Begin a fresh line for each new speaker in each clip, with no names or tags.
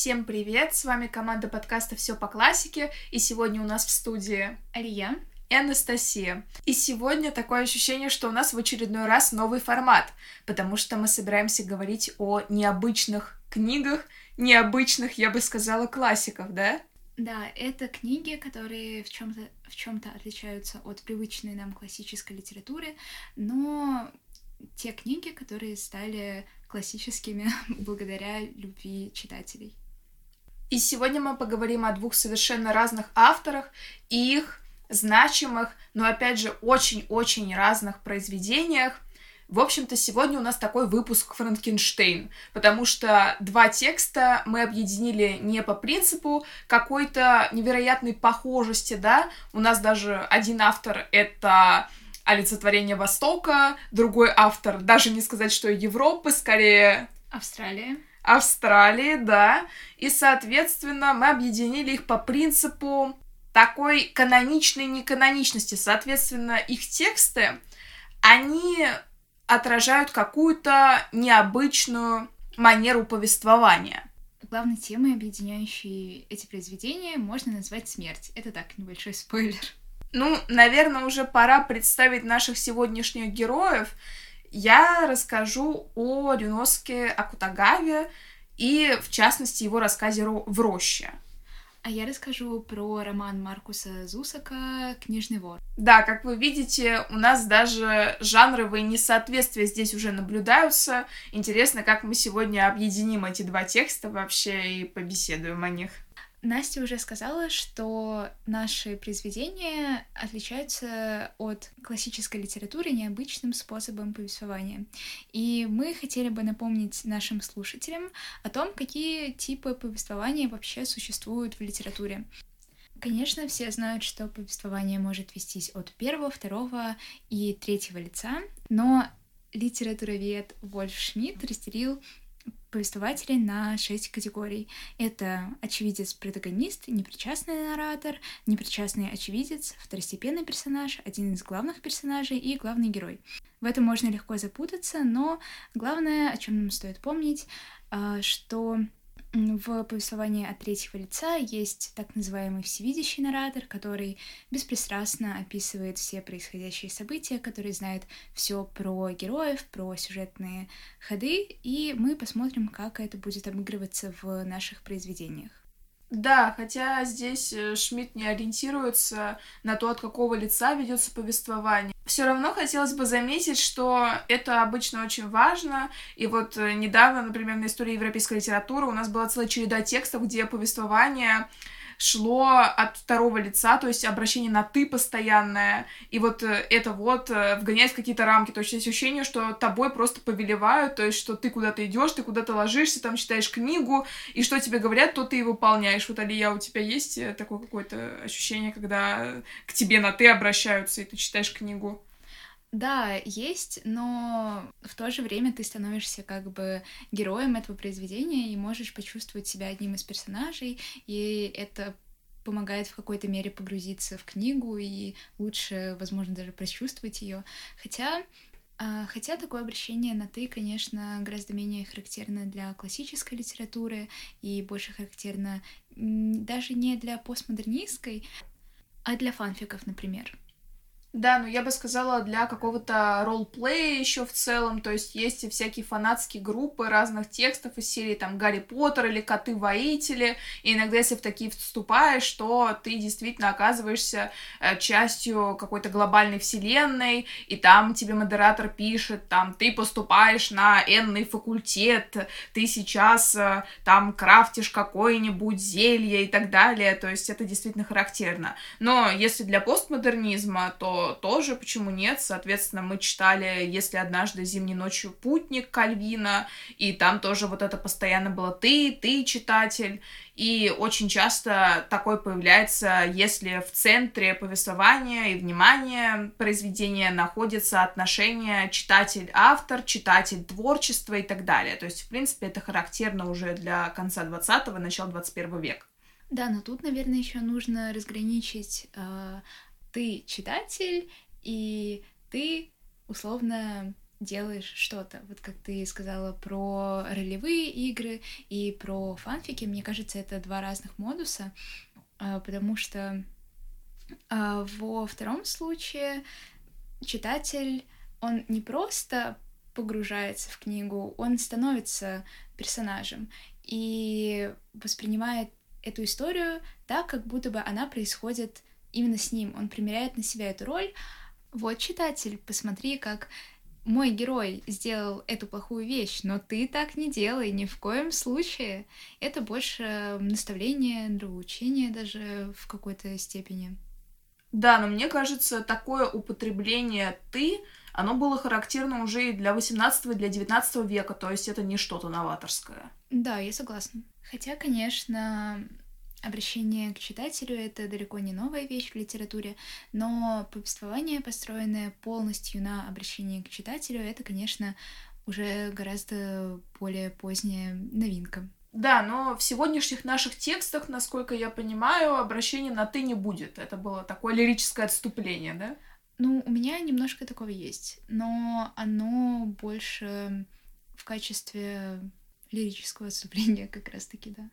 Всем привет! С вами команда подкаста Все по классике, и сегодня у нас в студии
Алия
и Анастасия. И сегодня такое ощущение, что у нас в очередной раз новый формат, потому что мы собираемся говорить о необычных книгах, необычных, я бы сказала, классиков, да?
Да, это книги, которые в чем-то в чем-то отличаются от привычной нам классической литературы, но те книги, которые стали классическими благодаря любви читателей.
И сегодня мы поговорим о двух совершенно разных авторах и их значимых, но опять же очень-очень разных произведениях. В общем-то, сегодня у нас такой выпуск Франкенштейн, потому что два текста мы объединили не по принципу какой-то невероятной похожести, да, у нас даже один автор — это олицетворение Востока, другой автор, даже не сказать, что Европы, скорее...
Австралия.
Австралии, да. И, соответственно, мы объединили их по принципу такой каноничной неканоничности. Соответственно, их тексты, они отражают какую-то необычную манеру повествования.
Главной темой, объединяющей эти произведения, можно назвать смерть. Это так, небольшой спойлер.
Ну, наверное, уже пора представить наших сегодняшних героев. Я расскажу о Рюноске Акутагаве и, в частности, его рассказе «В роще».
А я расскажу про роман Маркуса Зусака «Книжный вор».
Да, как вы видите, у нас даже жанровые несоответствия здесь уже наблюдаются. Интересно, как мы сегодня объединим эти два текста вообще и побеседуем о них.
Настя уже сказала, что наши произведения отличаются от классической литературы необычным способом повествования. И мы хотели бы напомнить нашим слушателям о том, какие типы повествования вообще существуют в литературе. Конечно, все знают, что повествование может вестись от первого, второго и третьего лица, но литературовед Вольф Шмидт разделил повествователей на шесть категорий. Это очевидец-протагонист, непричастный наратор, непричастный очевидец, второстепенный персонаж, один из главных персонажей и главный герой. В этом можно легко запутаться, но главное, о чем нам стоит помнить, а, что в повествовании от третьего лица есть так называемый всевидящий наратор, который беспристрастно описывает все происходящие события, который знает все про героев, про сюжетные ходы, и мы посмотрим, как это будет обыгрываться в наших произведениях.
Да, хотя здесь э, Шмидт не ориентируется на то, от какого лица ведется повествование. Все равно хотелось бы заметить, что это обычно очень важно. И вот э, недавно, например, на истории европейской литературы у нас была целая череда текстов, где повествование шло от второго лица, то есть обращение на ты постоянное, и вот э, это вот э, вгоняет в какие-то рамки, то есть ощущение, что тобой просто повелевают, то есть что ты куда-то идешь, ты куда-то ложишься, там читаешь книгу, и что тебе говорят, то ты и выполняешь. Вот, Алия, у тебя есть э, такое какое-то ощущение, когда к тебе на ты обращаются, и ты читаешь книгу?
Да, есть, но в то же время ты становишься как бы героем этого произведения и можешь почувствовать себя одним из персонажей, и это помогает в какой-то мере погрузиться в книгу и лучше, возможно, даже прочувствовать ее. Хотя а, Хотя такое обращение на «ты», конечно, гораздо менее характерно для классической литературы и больше характерно даже не для постмодернистской, а для фанфиков, например.
Да, ну я бы сказала, для какого-то ролл-плея еще в целом, то есть есть и всякие фанатские группы разных текстов из серии там Гарри Поттер или Коты-воители, и иногда, если в такие вступаешь, то ты действительно оказываешься э, частью какой-то глобальной вселенной, и там тебе модератор пишет, там, ты поступаешь на энный факультет, ты сейчас э, там крафтишь какое-нибудь зелье и так далее, то есть это действительно характерно. Но если для постмодернизма, то тоже, почему нет? Соответственно, мы читали «Если однажды зимней ночью путник» Кальвина, и там тоже вот это постоянно было «ты», «ты читатель», и очень часто такое появляется, если в центре повествования и внимания произведения находится отношение читатель-автор, читатель-творчество и так далее. То есть, в принципе, это характерно уже для конца 20-го, начала 21 века.
Да, но тут, наверное, еще нужно разграничить э, ты читатель, и ты условно делаешь что-то. Вот как ты сказала про ролевые игры и про фанфики, мне кажется, это два разных модуса, а, потому что а, во втором случае читатель, он не просто погружается в книгу, он становится персонажем и воспринимает эту историю так, как будто бы она происходит именно с ним. Он примеряет на себя эту роль. Вот, читатель, посмотри, как мой герой сделал эту плохую вещь, но ты так не делай, ни в коем случае. Это больше наставление, нравоучение даже в какой-то степени.
Да, но мне кажется, такое употребление «ты», оно было характерно уже и для 18 и для 19 века, то есть это не что-то новаторское.
Да, я согласна. Хотя, конечно, обращение к читателю — это далеко не новая вещь в литературе, но повествование, построенное полностью на обращении к читателю, это, конечно, уже гораздо более поздняя новинка.
Да, но в сегодняшних наших текстах, насколько я понимаю, обращения на «ты» не будет. Это было такое лирическое отступление, да?
Ну, у меня немножко такого есть, но оно больше в качестве лирического отступления как раз-таки, да.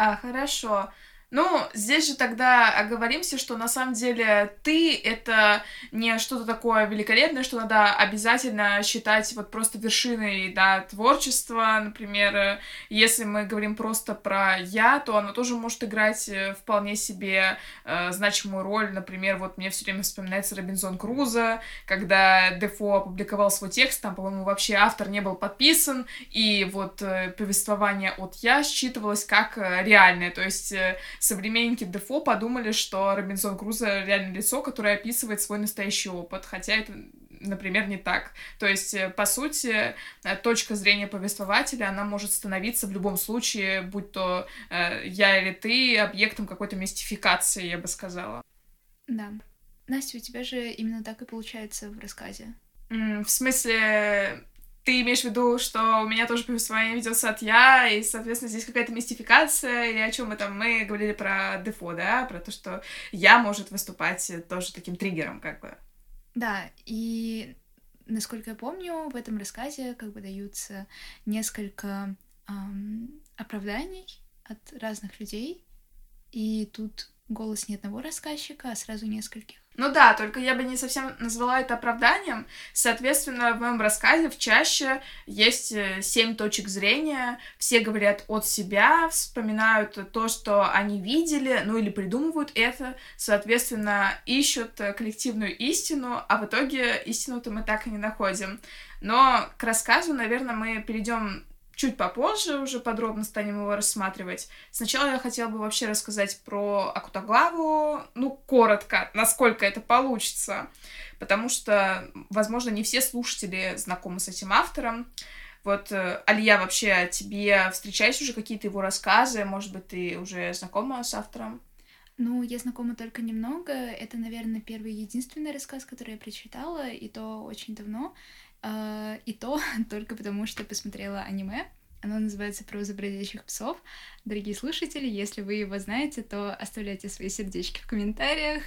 А, хорошо. Ну, здесь же тогда оговоримся, что на самом деле ты — это не что-то такое великолепное, что надо обязательно считать вот просто вершиной, да, творчества. Например, если мы говорим просто про «я», то оно тоже может играть э, вполне себе э, значимую роль. Например, вот мне все время вспоминается Робинзон Крузо, когда Дефо опубликовал свой текст, там, по-моему, вообще автор не был подписан, и вот э, повествование от «я» считывалось как э, реальное, то есть э, современники Дефо подумали, что Робинзон Крузо реально лицо, которое описывает свой настоящий опыт, хотя это например, не так. То есть, э, по сути, э, точка зрения повествователя, она может становиться в любом случае, будь то э, я или ты, объектом какой-то мистификации, я бы сказала.
Да. Настя, у тебя же именно так и получается в рассказе.
В смысле, ты имеешь в виду, что у меня тоже повествование ведется от я, и, соответственно, здесь какая-то мистификация, или о чем мы там? Мы говорили про дефо, да, про то, что я может выступать тоже таким триггером, как бы.
Да, и насколько я помню, в этом рассказе как бы даются несколько эм, оправданий от разных людей, и тут голос не одного рассказчика, а сразу нескольких.
Ну да, только я бы не совсем назвала это оправданием. Соответственно, в моем рассказе в чаще есть э, семь точек зрения. Все говорят от себя, вспоминают то, что они видели, ну или придумывают это. Соответственно, ищут коллективную истину, а в итоге истину-то мы так и не находим. Но к рассказу, наверное, мы перейдем чуть попозже уже подробно станем его рассматривать. Сначала я хотела бы вообще рассказать про Акутаглаву, ну, коротко, насколько это получится, потому что, возможно, не все слушатели знакомы с этим автором. Вот, э, Алия, вообще, тебе встречались уже какие-то его рассказы? Может быть, ты уже знакома с автором?
Ну, я знакома только немного. Это, наверное, первый единственный рассказ, который я прочитала, и то очень давно. Uh, и то только потому, что посмотрела аниме. Оно называется «Проза бродячих псов». Дорогие слушатели, если вы его знаете, то оставляйте свои сердечки в комментариях.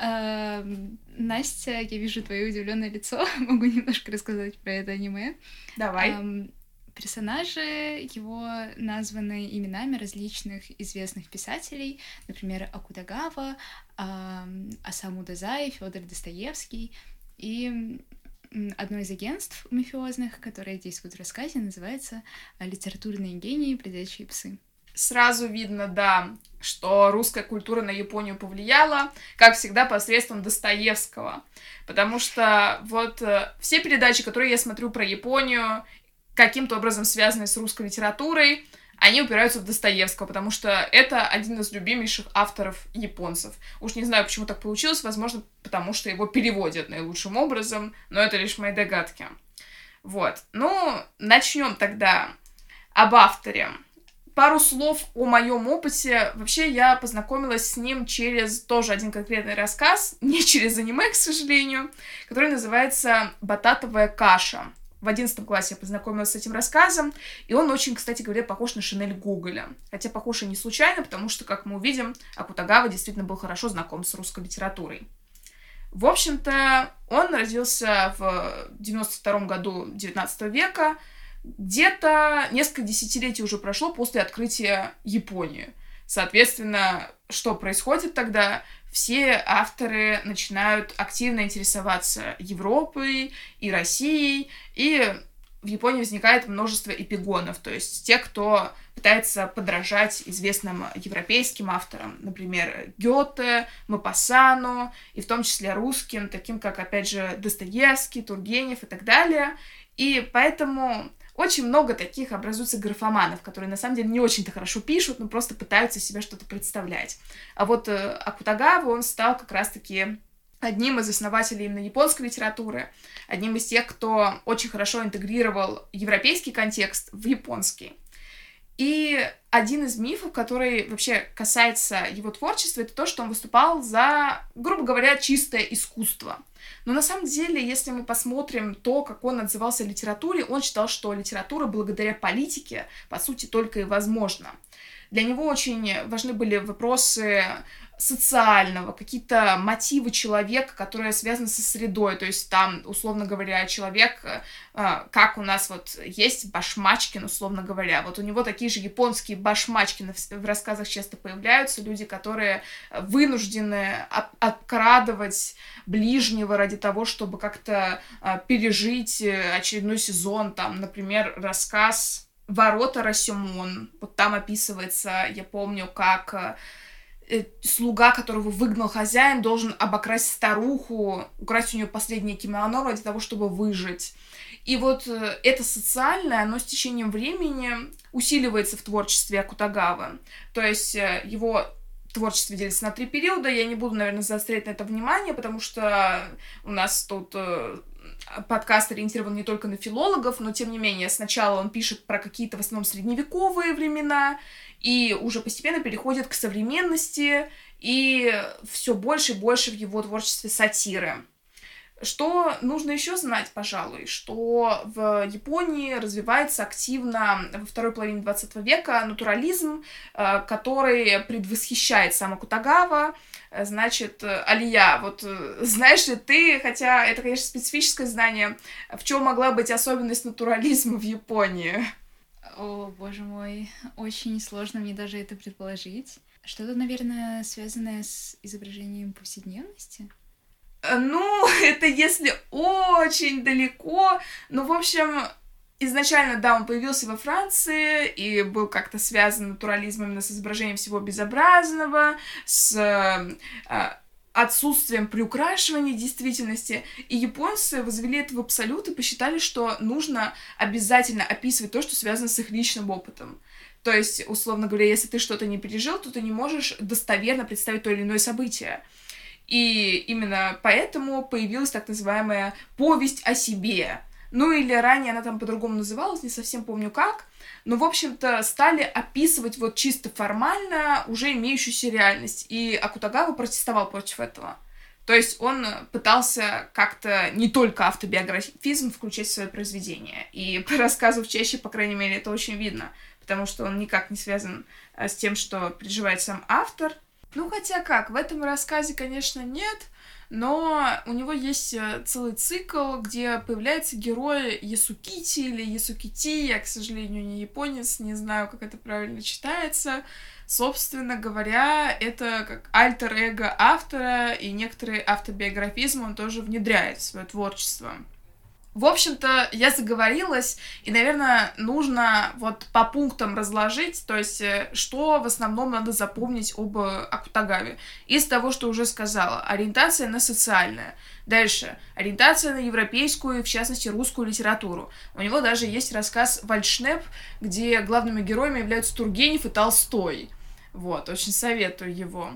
Uh, Настя, я вижу твое удивленное лицо. Могу немножко рассказать про это аниме.
Давай.
Персонажи его названы именами различных известных писателей, например, Акудагава, Асаму Дазай, Федор Достоевский. И одно из агентств мафиозных, которое действует в рассказе, называется «Литературные гении. Бродячие псы».
Сразу видно, да, что русская культура на Японию повлияла, как всегда, посредством Достоевского. Потому что вот э, все передачи, которые я смотрю про Японию, каким-то образом связанные с русской литературой, они упираются в Достоевского, потому что это один из любимейших авторов японцев. Уж не знаю, почему так получилось, возможно, потому что его переводят наилучшим образом, но это лишь мои догадки. Вот. Ну, начнем тогда об авторе. Пару слов о моем опыте. Вообще, я познакомилась с ним через тоже один конкретный рассказ, не через аниме, к сожалению, который называется «Бататовая каша» в одиннадцатом классе я познакомилась с этим рассказом, и он очень, кстати говоря, похож на Шинель Гоголя. Хотя похож и не случайно, потому что, как мы увидим, Акутагава действительно был хорошо знаком с русской литературой. В общем-то, он родился в 92 году 19 века, где-то несколько десятилетий уже прошло после открытия Японии. Соответственно, что происходит тогда? Все авторы начинают активно интересоваться Европой и Россией, и в Японии возникает множество эпигонов, то есть те, кто пытается подражать известным европейским авторам, например, Гёте, Мапассану, и в том числе русским, таким как, опять же, Достоевский, Тургенев и так далее. И поэтому очень много таких образуется графоманов, которые на самом деле не очень-то хорошо пишут, но просто пытаются себе что-то представлять. А вот э, Акутагава, он стал как раз-таки одним из основателей именно японской литературы, одним из тех, кто очень хорошо интегрировал европейский контекст в японский. И один из мифов, который вообще касается его творчества, это то, что он выступал за, грубо говоря, чистое искусство — но на самом деле, если мы посмотрим то, как он отзывался о литературе, он считал, что литература благодаря политике, по сути, только и возможна. Для него очень важны были вопросы социального, какие-то мотивы человека, которые связаны со средой. То есть там, условно говоря, человек, э, как у нас вот есть Башмачкин, условно говоря, вот у него такие же японские Башмачкины в рассказах часто появляются, люди, которые вынуждены обкрадывать ближнего ради того, чтобы как-то э, пережить очередной сезон, там, например, рассказ «Ворота Расюмон», вот там описывается, я помню, как э, Э, слуга, которого выгнал хозяин, должен обокрасть старуху, украсть у нее последнее кимоно ради того, чтобы выжить. И вот э, это социальное, оно с течением времени усиливается в творчестве Акутагавы. То есть э, его творчество делится на три периода. Я не буду, наверное, заострять на это внимание, потому что у нас тут подкаст ориентирован не только на филологов, но тем не менее сначала он пишет про какие-то в основном средневековые времена, и уже постепенно переходит к современности, и все больше и больше в его творчестве сатиры. Что нужно еще знать, пожалуй, что в Японии развивается активно во второй половине 20 века натурализм, э, который предвосхищает сама Кутагава, Значит, Алия, вот э, знаешь ли ты, хотя это, конечно, специфическое знание, в чем могла быть особенность натурализма в Японии?
О, боже мой, очень сложно мне даже это предположить. Что-то, наверное, связанное с изображением повседневности?
Э, ну, это если очень далеко. Ну, в общем, изначально, да, он появился во Франции и был как-то связан натурализмом именно с изображением всего безобразного, с э, отсутствием приукрашивания действительности. И японцы возвели это в абсолют и посчитали, что нужно обязательно описывать то, что связано с их личным опытом. То есть, условно говоря, если ты что-то не пережил, то ты не можешь достоверно представить то или иное событие. И именно поэтому появилась так называемая повесть о себе. Ну или ранее она там по-другому называлась, не совсем помню как но, в общем-то, стали описывать вот чисто формально уже имеющуюся реальность. И Акутагава протестовал против этого. То есть он пытался как-то не только автобиографизм включать в свое произведение. И по рассказу чаще, по крайней мере, это очень видно, потому что он никак не связан э, с тем, что переживает сам автор. Ну, хотя как, в этом рассказе, конечно, нет, но у него есть э, целый цикл, где появляется герой Ясукити или Ясукити, я, к сожалению, не японец, не знаю, как это правильно читается. Собственно говоря, это как альтер-эго автора, и некоторый автобиографизм он тоже внедряет в свое творчество. В общем-то, я заговорилась, и, наверное, нужно вот по пунктам разложить, то есть, э, что в основном надо запомнить об Акутагаве. Из того, что уже сказала, ориентация на социальное. Дальше, ориентация на европейскую, в частности, русскую литературу. У него даже есть рассказ «Вальшнеп», где главными героями являются Тургенев и Толстой. Вот, очень советую его.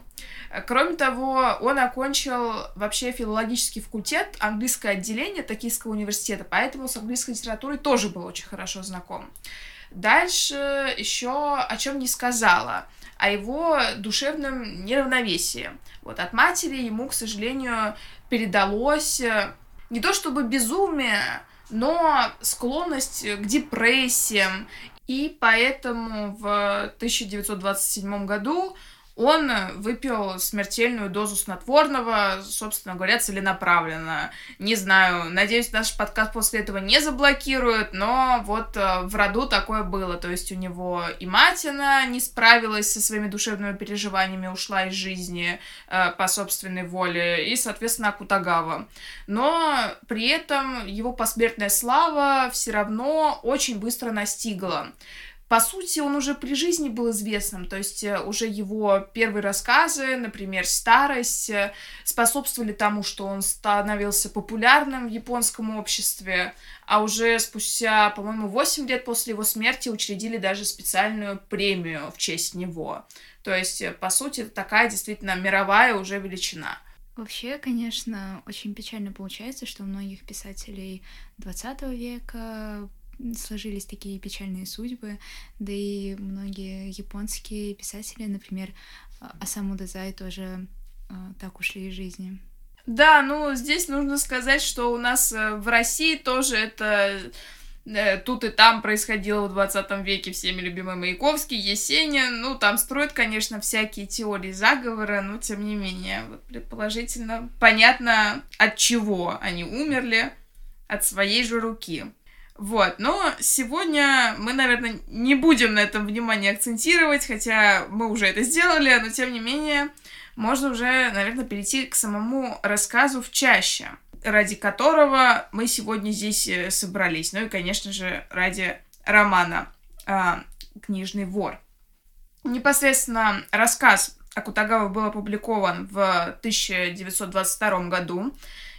Кроме того, он окончил вообще филологический факультет, английское отделение Токийского университета, поэтому с английской литературой тоже был очень хорошо знаком. Дальше еще о чем не сказала, о его душевном неравновесии. Вот от матери ему, к сожалению, передалось э, не то чтобы безумие, но склонность к депрессиям. И поэтому в 1927 году он выпил смертельную дозу снотворного, собственно говоря, целенаправленно. Не знаю, надеюсь, наш подкаст после этого не заблокируют, но вот э, в роду такое было. То есть у него и матина не справилась со своими душевными переживаниями, ушла из жизни э, по собственной воле, и, соответственно, Акутагава. Но при этом его посмертная слава все равно очень быстро настигла. По сути, он уже при жизни был известным, то есть э, уже его первые рассказы, например, «Старость», э, способствовали тому, что он становился популярным в японском обществе, а уже спустя, по-моему, 8 лет после его смерти учредили даже специальную премию в честь него. То есть, э, по сути, такая действительно мировая уже величина.
Вообще, конечно, очень печально получается, что у многих писателей 20 века сложились такие печальные судьбы, да и многие японские писатели, например, а, Асаму Дазай тоже а, так ушли из жизни.
Да, ну здесь нужно сказать, что у нас э, в России тоже это э, тут и там происходило в 20 веке всеми любимый Маяковский, Есенин. Ну, там строят, конечно, всякие теории заговора, но тем не менее, вот предположительно, понятно, от чего они умерли, от своей же руки. Вот, но сегодня мы, наверное, не будем на этом внимание акцентировать, хотя мы уже это сделали, но тем не менее, можно уже, наверное, перейти к самому рассказу в чаще, ради которого мы сегодня здесь э, собрались. Ну и, конечно же, ради романа э, «Книжный вор». Непосредственно рассказ Акутагава был опубликован в 1922 году.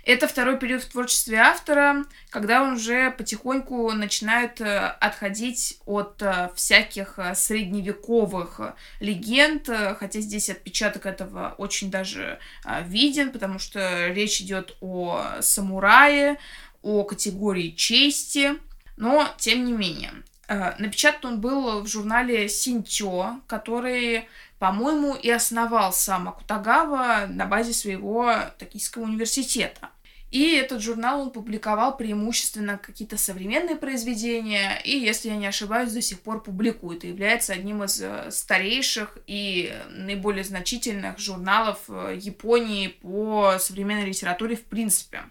Это второй период в творчестве автора, когда он уже потихоньку начинает э, отходить от э, всяких э, средневековых легенд, хотя здесь отпечаток этого очень даже виден, потому что речь идет о самурае, о категории чести, но тем не менее. Напечатан он был в журнале Синтё, который по-моему, и основал сам Акутагава на базе своего Токийского университета. И этот журнал он публиковал преимущественно какие-то современные произведения, и, если я не ошибаюсь, до сих пор публикует, и является одним из э, старейших и наиболее значительных журналов э, Японии по современной литературе в принципе.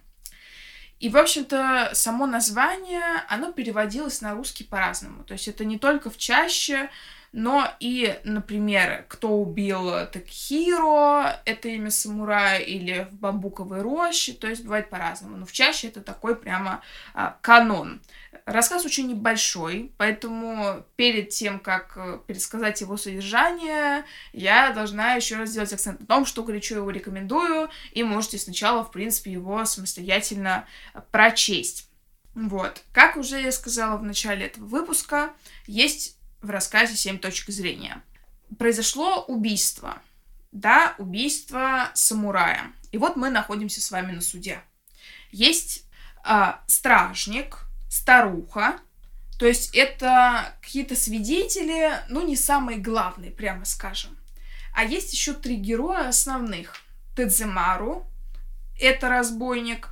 И, в общем-то, само название, оно переводилось на русский по-разному. То есть это не только в чаще, но и, например, кто убил Такхиро, это имя самурая, или в бамбуковой роще, то есть бывает по-разному. Но в чаще это такой прямо а, канон. Рассказ очень небольшой, поэтому перед тем, как э, пересказать его содержание, я должна еще раз сделать акцент на том, что горячо его рекомендую, и можете сначала, в принципе, его самостоятельно прочесть. Вот. Как уже я сказала в начале этого выпуска, есть в рассказе «Семь точек зрения». Произошло убийство. Да, убийство самурая. И вот мы находимся с вами на суде. Есть э, стражник, старуха, то есть это какие-то свидетели, ну, не самые главные, прямо скажем. А есть еще три героя основных. Тедземару, это разбойник.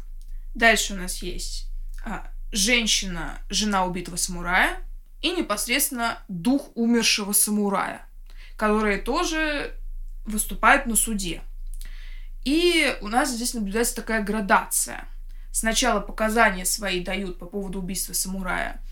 Дальше у нас есть а, женщина, жена убитого самурая и непосредственно дух умершего самурая, которые тоже выступают на суде. И у нас здесь наблюдается такая градация. Сначала показания свои дают по поводу убийства самурая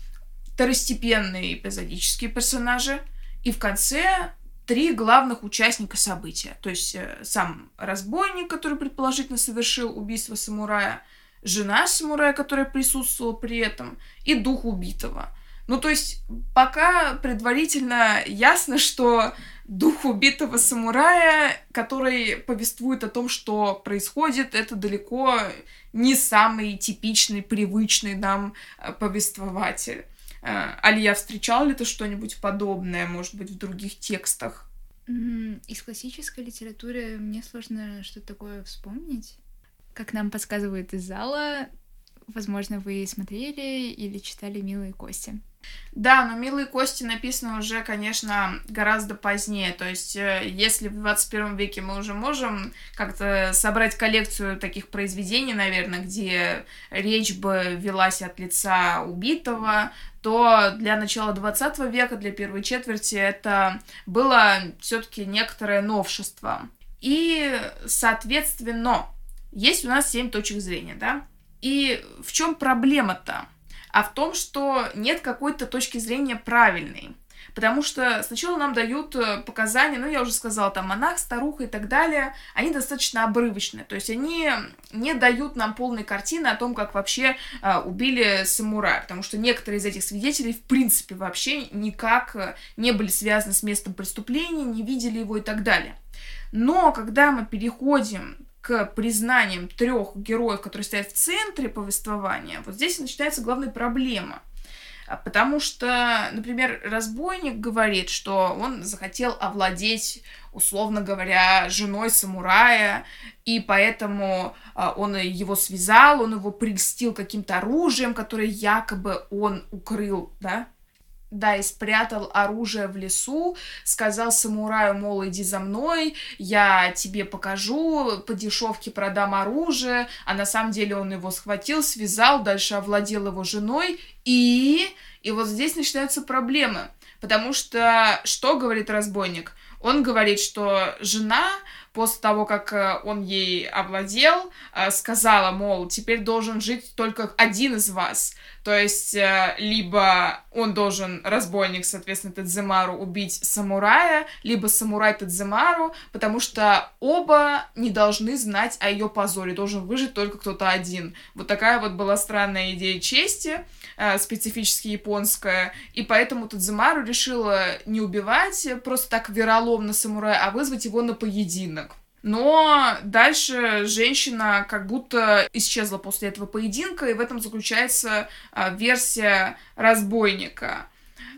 второстепенные эпизодические персонажи, и в конце три главных участника события. То есть э, сам разбойник, который предположительно совершил убийство самурая, жена самурая, которая присутствовала при этом, и дух убитого – ну, то есть, пока предварительно ясно, что дух убитого самурая, который повествует о том, что происходит, это далеко не самый типичный, привычный нам э, повествователь. Э, Алия, встречал ли ты что-нибудь подобное, может быть, в других текстах?
Из классической литературы мне сложно что-то такое вспомнить. Как нам подсказывают из зала, возможно, вы смотрели или читали «Милые кости».
Да, но «Милые кости» написано уже, конечно, гораздо позднее. То есть, э, если в 21 веке мы уже можем как-то собрать коллекцию таких произведений, наверное, где речь бы велась от лица убитого, то для начала 20 века, для первой четверти, это было все-таки некоторое новшество. И, соответственно, есть у нас семь точек зрения, да? И в чем проблема-то? А в том, что нет какой-то точки зрения правильной. Потому что сначала нам дают э, показания, ну, я уже сказала, там, монах, старуха и так далее, они достаточно обрывочные, то есть они не дают нам полной картины о том, как вообще э, убили самурая, потому что некоторые из этих свидетелей, в принципе, вообще никак э, не были связаны с местом преступления, не видели его и так далее. Но когда мы переходим к признаниям трех героев, которые стоят в центре повествования, вот здесь начинается главная проблема. Потому что, например, разбойник говорит, что он захотел овладеть, условно говоря, женой самурая, и поэтому а, он его связал, он его прельстил каким-то оружием, которое якобы он укрыл, да, да, и спрятал оружие в лесу, сказал самураю, мол, иди за мной, я тебе покажу, по дешевке продам оружие, а на самом деле он его схватил, связал, дальше овладел его женой, и... И вот здесь начинаются проблемы, потому что что говорит разбойник? Он говорит, что жена после того, как э, он ей овладел, э, сказала, мол, теперь должен жить только один из вас. То есть, э, либо он должен, разбойник, соответственно, Тадзимару, убить самурая, либо самурай Тадзимару, потому что оба не должны знать о ее позоре, должен выжить только кто-то один. Вот такая вот была странная идея чести, специфически японская, и поэтому Тадзимару решила не убивать просто так вероломно самурая, а вызвать его на поединок. Но дальше женщина как будто исчезла после этого поединка, и в этом заключается а, версия разбойника.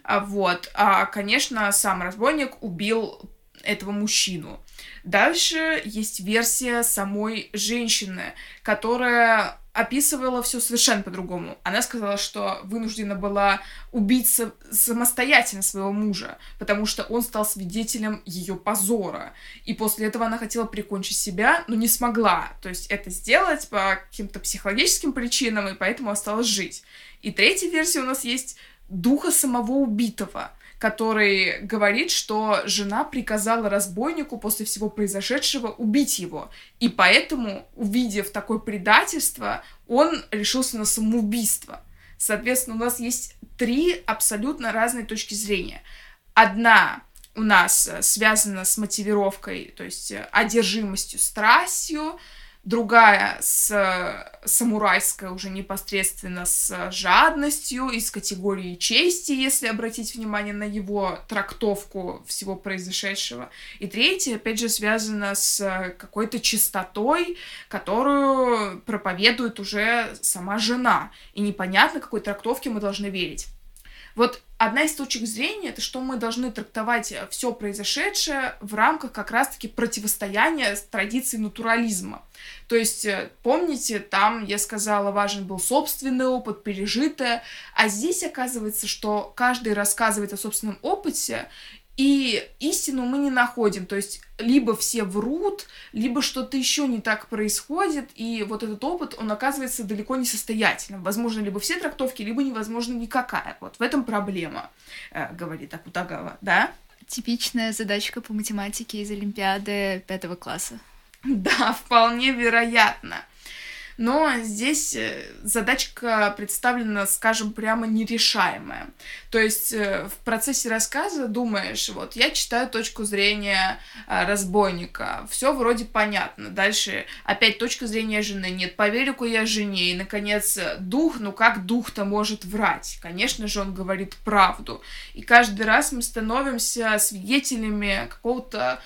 А, вот. А, конечно, сам разбойник убил этого мужчину. Дальше есть версия самой женщины, которая описывала все совершенно по-другому. Она сказала, что вынуждена была убить самостоятельно своего мужа, потому что он стал свидетелем ее позора. И после этого она хотела прикончить себя, но не смогла. То есть это сделать по каким-то психологическим причинам, и поэтому осталась жить. И третья версия у нас есть духа самого убитого — который говорит, что жена приказала разбойнику после всего произошедшего убить его. И поэтому, увидев такое предательство, он решился на самоубийство. Соответственно, у нас есть три абсолютно разные точки зрения. Одна у нас связана с мотивировкой, то есть одержимостью, страстью, другая с самурайской уже непосредственно с жадностью из категории чести, если обратить внимание на его трактовку всего произошедшего. И третья, опять же, связана с какой-то чистотой, которую проповедует уже сама жена. И непонятно, какой трактовке мы должны верить. Вот одна из точек зрения, это что мы должны трактовать все произошедшее в рамках как раз-таки противостояния с традицией натурализма. То есть, э, помните, там я сказала, важен был собственный опыт, пережитое, а здесь оказывается, что каждый рассказывает о собственном опыте, и истину мы не находим. То есть либо все врут, либо что-то еще не так происходит, и вот этот опыт, он оказывается далеко не состоятельным. Возможно, либо все трактовки, либо невозможно никакая. Вот в этом проблема, э, говорит Акутагава, да?
Типичная задачка по математике из Олимпиады пятого класса.
Да, вполне вероятно. Но здесь э, задачка представлена, скажем, прямо нерешаемая. То есть э, в процессе рассказа думаешь, вот я читаю точку зрения э, разбойника, все вроде понятно. Дальше опять точка зрения жены, нет, поверю-ка я жене. И, наконец, дух, ну как дух-то может врать? Конечно же, он говорит правду. И каждый раз мы становимся свидетелями какого-то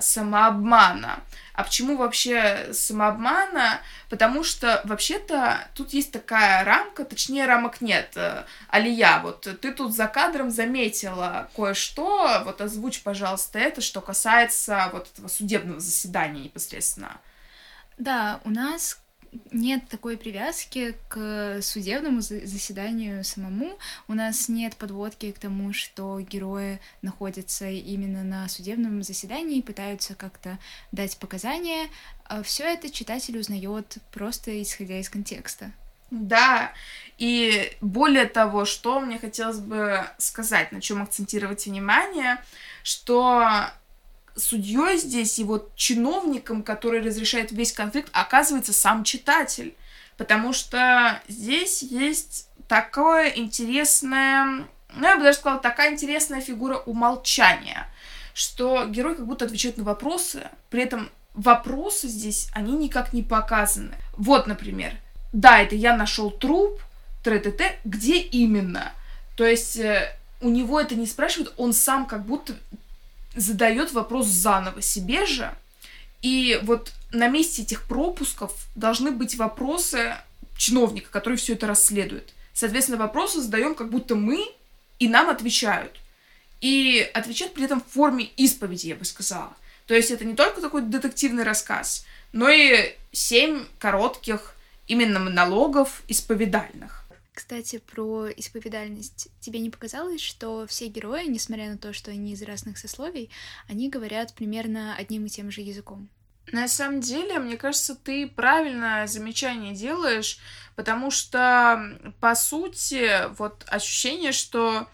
самообмана. А почему вообще самообмана? Потому что вообще-то тут есть такая рамка, точнее рамок нет. Э, Алия, вот ты тут за кадром заметила кое-что, вот озвучь, пожалуйста, это, что касается вот этого судебного заседания непосредственно.
Да, у нас нет такой привязки к судебному заседанию самому. У нас нет подводки к тому, что герои находятся именно на судебном заседании и пытаются как-то дать показания. А Все это читатель узнает просто исходя из контекста.
Да, и более того, что мне хотелось бы сказать, на чем акцентировать внимание, что судьей здесь и вот чиновником, который разрешает весь конфликт, оказывается сам читатель. Потому что здесь есть такое интересное, ну, я бы даже сказала, такая интересная фигура умолчания, что герой как будто отвечает на вопросы, при этом вопросы здесь, они никак не показаны. Вот, например, да, это я нашел труп, тре-те-те, где именно? То есть э, у него это не спрашивают, он сам как будто задает вопрос заново себе же. И вот на месте этих пропусков должны быть вопросы чиновника, который все это расследует. Соответственно, вопросы задаем как будто мы, и нам отвечают. И отвечают при этом в форме исповеди, я бы сказала. То есть это не только такой детективный рассказ, но и семь коротких именно монологов исповедальных.
Кстати, про исповедальность. Тебе не показалось, что все герои, несмотря на то, что они из разных сословий, они говорят примерно одним и тем же языком?
На самом деле, мне кажется, ты правильное замечание делаешь, потому что, по сути, вот ощущение, что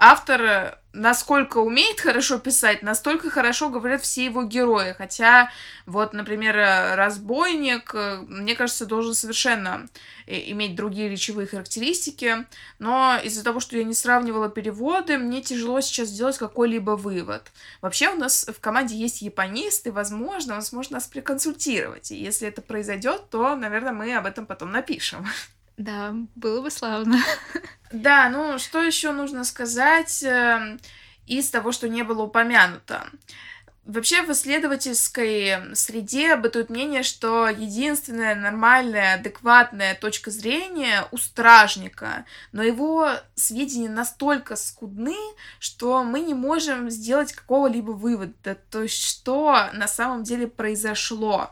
автор насколько умеет хорошо писать, настолько хорошо говорят все его герои. Хотя, вот, например, разбойник, мне кажется, должен совершенно иметь другие речевые характеристики. Но из-за того, что я не сравнивала переводы, мне тяжело сейчас сделать какой-либо вывод. Вообще у нас в команде есть японист, и, возможно, он сможет нас проконсультировать. И если это произойдет, то, наверное, мы об этом потом напишем.
Да, было бы славно.
Да, ну что еще нужно сказать э, из того, что не было упомянуто? Вообще в исследовательской среде бытует мнение, что единственная нормальная, адекватная точка зрения у стражника, но его сведения настолько скудны, что мы не можем сделать какого-либо вывода, то есть что на самом деле произошло.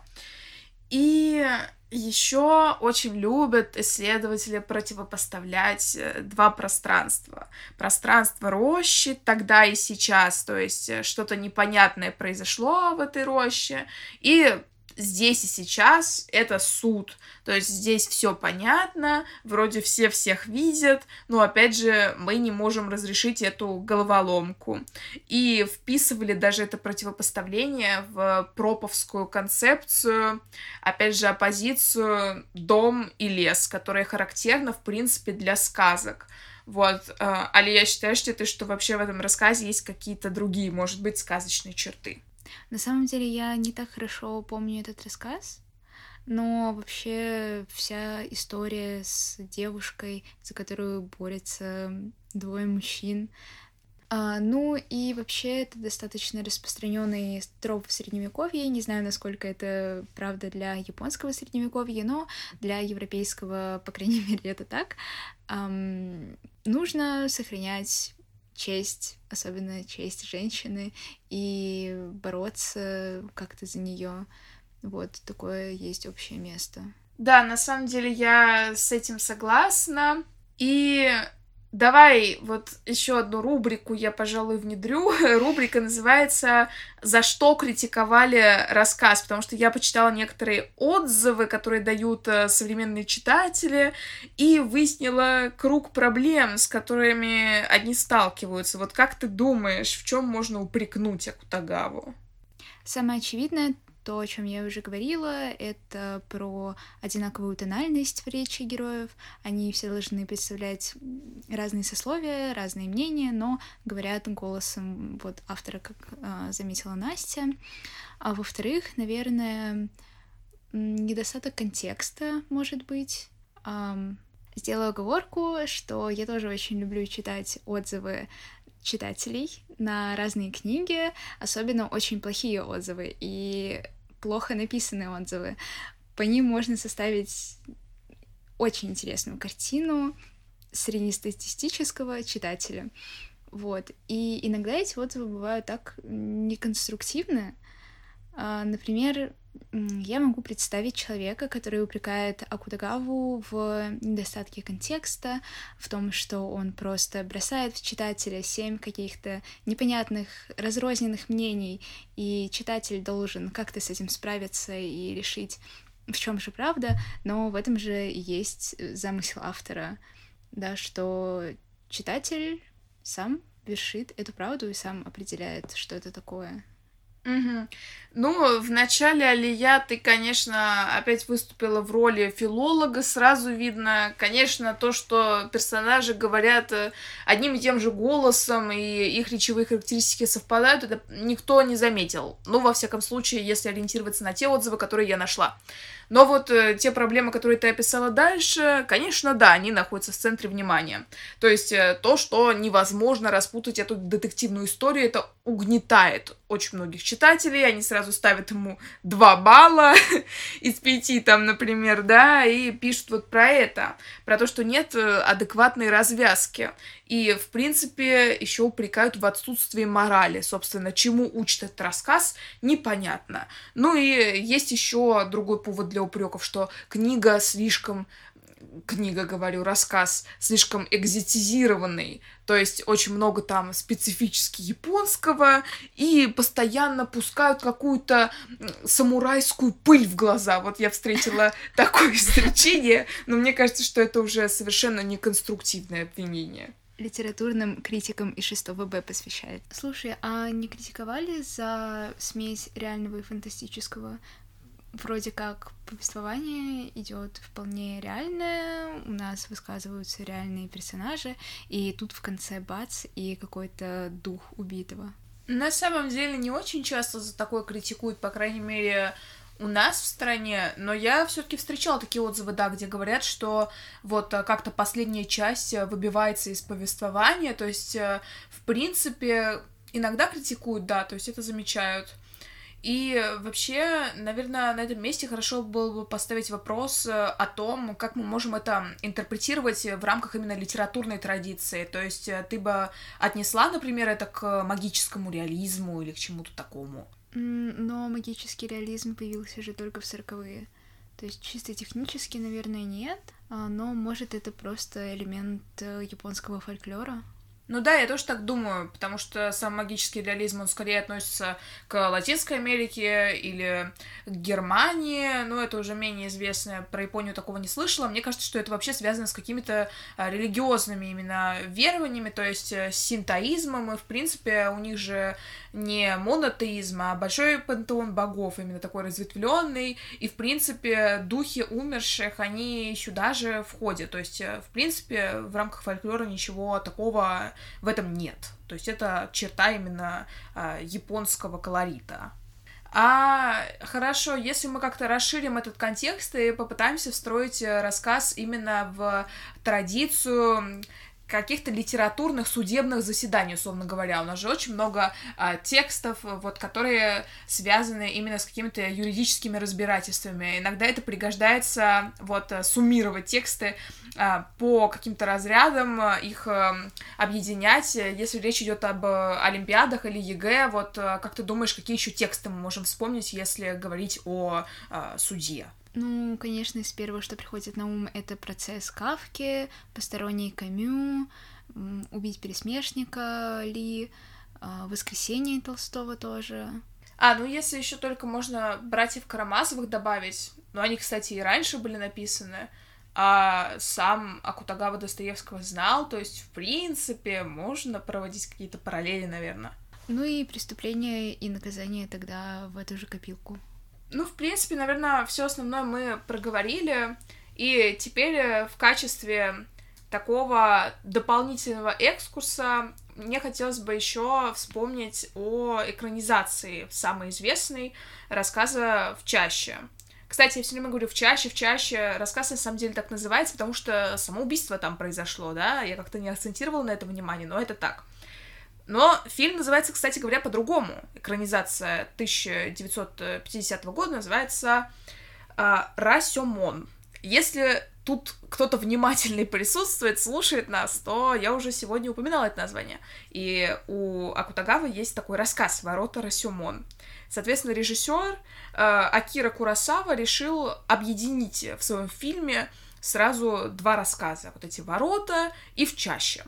И еще очень любят исследователи противопоставлять э, два пространства. Пространство рощи тогда и сейчас, то есть э, что-то непонятное произошло в этой роще, и здесь и сейчас это суд. То есть здесь все понятно, вроде все всех видят, но опять же мы не можем разрешить эту головоломку. И вписывали даже это противопоставление в проповскую концепцию, опять же оппозицию дом и лес, которая характерна в принципе для сказок. Вот, э, Али, считаешь ли ты, что вообще в этом рассказе есть какие-то другие, может быть, сказочные черты?
На самом деле я не так хорошо помню этот рассказ, но вообще вся история с девушкой, за которую борются двое мужчин, а, ну и вообще это достаточно распространенный троп в средневековье. Не знаю, насколько это правда для японского средневековья, но для европейского, по крайней мере, это так. Эм, нужно сохранять честь, особенно честь женщины, и бороться как-то за нее. Вот такое есть общее место.
Да, на самом деле я с этим согласна. И Давай вот еще одну рубрику я, пожалуй, внедрю. Рубрика называется «За что критиковали рассказ?», потому что я почитала некоторые отзывы, которые дают э, современные читатели, и выяснила круг проблем, с которыми они сталкиваются. Вот как ты думаешь, в чем можно упрекнуть Акутагаву?
Самое очевидное то, о чем я уже говорила, это про одинаковую тональность в речи героев. Они все должны представлять разные сословия, разные мнения, но говорят голосом вот автора, как э, заметила Настя. А во-вторых, наверное, недостаток контекста, может быть. Эм, сделаю оговорку, что я тоже очень люблю читать отзывы читателей на разные книги, особенно очень плохие отзывы. И плохо написанные отзывы. По ним можно составить очень интересную картину среднестатистического читателя. Вот. И иногда эти отзывы бывают так неконструктивны. А, например, я могу представить человека, который упрекает Акутагаву в недостатке контекста, в том, что он просто бросает в читателя семь каких-то непонятных, разрозненных мнений, и читатель должен как-то с этим справиться и решить, в чем же правда, но в этом же есть замысел автора, да, что читатель сам вершит эту правду и сам определяет, что это такое.
Угу. Ну, в начале Алия ты, конечно, опять выступила в роли филолога, сразу видно, конечно, то, что персонажи говорят э, одним и тем же голосом, и их речевые характеристики совпадают, это никто не заметил. Ну, во всяком случае, если ориентироваться на те отзывы, которые я нашла. Но вот э, те проблемы, которые ты описала дальше, конечно, да, они находятся в центре внимания. То есть э, то, что невозможно распутать эту детективную историю, это угнетает очень многих читателей, они сразу ставят ему 2 балла из 5 там, например, да, и пишут вот про это, про то, что нет э, адекватной развязки. И, в принципе, еще упрекают в отсутствии морали. Собственно, чему учит этот рассказ, непонятно. Ну и есть еще другой повод для упреков, что книга слишком книга, говорю, рассказ слишком экзотизированный, то есть очень много там специфически японского, и постоянно пускают какую-то самурайскую пыль в глаза. Вот я встретила такое изречение, но мне кажется, что это уже совершенно неконструктивное обвинение
литературным критикам и 6 Б посвящает. Слушай, а не критиковали за смесь реального и фантастического? Вроде как повествование идет вполне реальное, у нас высказываются реальные персонажи, и тут в конце бац и какой-то дух убитого.
На самом деле не очень часто за такое критикуют, по крайней мере, у нас в стране, но я все-таки встречала такие отзывы, да, где говорят, что вот э, как-то последняя часть э, выбивается из повествования, то есть, э, в принципе, иногда критикуют, да, то есть это замечают. И вообще, наверное, на этом месте хорошо было бы поставить вопрос о том, как мы можем это интерпретировать в рамках именно литературной традиции. То есть ты бы отнесла, например, это к магическому реализму или к чему-то такому?
Но магический реализм появился же только в сороковые. То есть чисто технически, наверное, нет, а, но может это просто элемент э, японского фольклора.
Ну да, я тоже так думаю, потому что сам магический реализм, он скорее относится к Латинской Америке или к Германии, но это уже менее известно, про Японию такого не слышала. Мне кажется, что это вообще связано с какими-то а, религиозными именно верованиями, то есть э, с синтоизмом, и в принципе у них же не монотеизм, а большой пантеон богов, именно такой разветвленный, и в принципе духи умерших, они сюда же входят, то есть э, в принципе в рамках фольклора ничего такого в этом нет. То есть это черта именно э, японского колорита. А хорошо, если мы как-то расширим этот контекст и попытаемся встроить э, рассказ именно в традицию каких-то литературных судебных заседаний, условно говоря. У нас же очень много а, текстов, вот, которые связаны именно с какими-то юридическими разбирательствами. Иногда это пригождается вот суммировать тексты а, по каким-то разрядам, их а, объединять. Если речь идет об Олимпиадах или ЕГЭ, вот а, как ты думаешь, какие еще тексты мы можем вспомнить, если говорить о а, судье?
Ну, конечно, из первого, что приходит на ум, это процесс Кафки, посторонний Камю, убить пересмешника Ли, а, воскресенье Толстого тоже.
А, ну если еще только можно братьев Карамазовых добавить, ну они, кстати, и раньше были написаны, а сам Акутагава Достоевского знал, то есть, в принципе, можно проводить какие-то параллели, наверное.
Ну и преступление и наказание тогда в эту же копилку.
Ну, в принципе, наверное, все основное мы проговорили. И теперь э, в качестве такого дополнительного экскурса мне хотелось бы еще вспомнить о экранизации самой известной рассказа в чаще. Кстати, я все время говорю в чаще, в чаще. Рассказ на самом деле так называется, потому что само убийство там произошло, да. Я как-то не акцентировала на это внимание, но это так. Но фильм называется, кстати говоря, по-другому. Экранизация 1950 года называется э, «Расемон». Если тут кто-то внимательный присутствует, слушает нас, то я уже сегодня упоминала это название. И у Акутагавы есть такой рассказ «Ворота Расюмон». Соответственно, режиссер э, Акира Курасава решил объединить в своем фильме сразу два рассказа. Вот эти «Ворота» и «В чаще».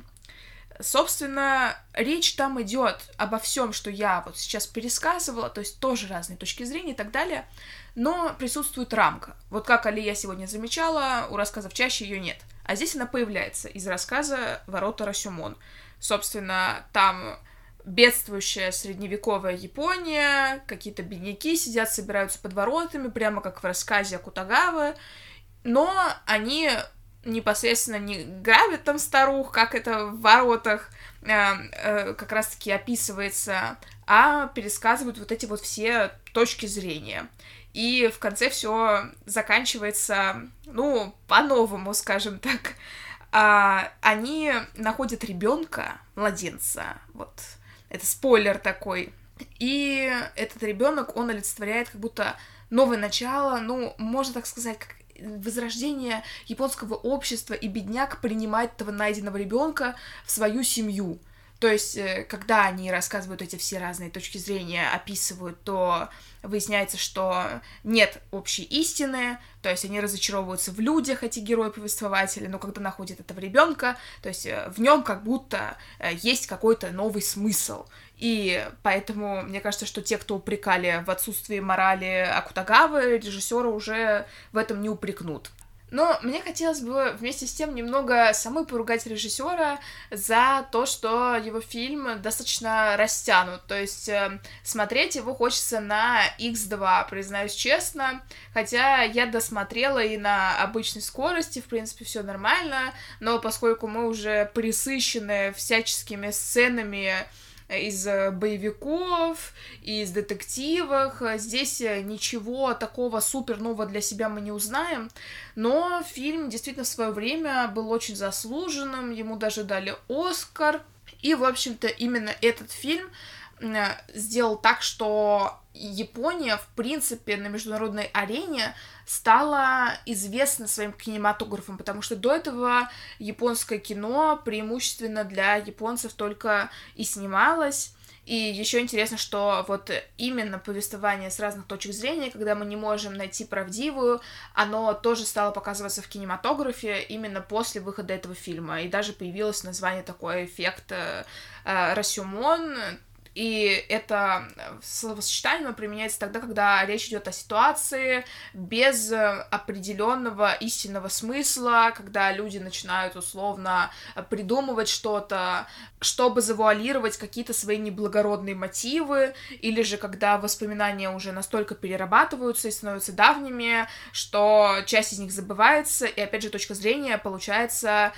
Собственно, речь там идет обо всем, что я вот сейчас пересказывала, то есть тоже разные точки зрения и так далее, но присутствует рамка. Вот как Алия сегодня замечала, у рассказов чаще ее нет. А здесь она появляется из рассказа «Ворота Расюмон». Собственно, там бедствующая средневековая Япония, какие-то бедняки сидят, собираются под воротами, прямо как в рассказе Кутагавы, но они непосредственно не грабят там старух, как это в воротах э, э, как раз-таки описывается, а пересказывают вот эти вот все точки зрения. И в конце все заканчивается, ну, по-новому, скажем так. А, они находят ребенка, младенца, вот. Это спойлер такой. И этот ребенок, он олицетворяет как будто новое начало, ну, можно так сказать, как возрождение японского общества, и бедняк принимает этого найденного ребенка в свою семью. То есть, э, когда они рассказывают эти все разные точки зрения, описывают, то выясняется, что нет общей истины, то есть они разочаровываются в людях, эти герои-повествователи, но когда находят этого ребенка, то есть э, в нем как будто э, есть какой-то новый смысл. И поэтому мне кажется, что те, кто упрекали в отсутствии морали Акутагавы, режиссера уже в этом не упрекнут. Но мне хотелось бы вместе с тем немного самой поругать режиссера за то, что его фильм достаточно растянут. То есть э, смотреть его хочется на X2, признаюсь честно. Хотя я досмотрела и на обычной скорости, в принципе, все нормально. Но поскольку мы уже присыщены всяческими сценами из э, боевиков, из детективов. Здесь э, ничего такого супер нового для себя мы не узнаем, но фильм действительно в свое время был очень заслуженным, ему даже дали Оскар. И, в общем-то, именно этот фильм э, сделал так, что Япония, в принципе, на международной арене стала известна своим кинематографом, потому что до этого японское кино преимущественно для японцев только и снималось. И еще интересно, что вот именно повествование с разных точек зрения, когда мы не можем найти правдивую, оно тоже стало показываться в кинематографе именно после выхода этого фильма. И даже появилось название такой эффект э, Расюмон, и это словосочетание применяется тогда, когда речь идет о ситуации без определенного истинного смысла, когда люди начинают условно придумывать что-то, чтобы завуалировать какие-то свои неблагородные мотивы, или же когда воспоминания уже настолько перерабатываются и становятся давними, что часть из них забывается, и опять же точка зрения получается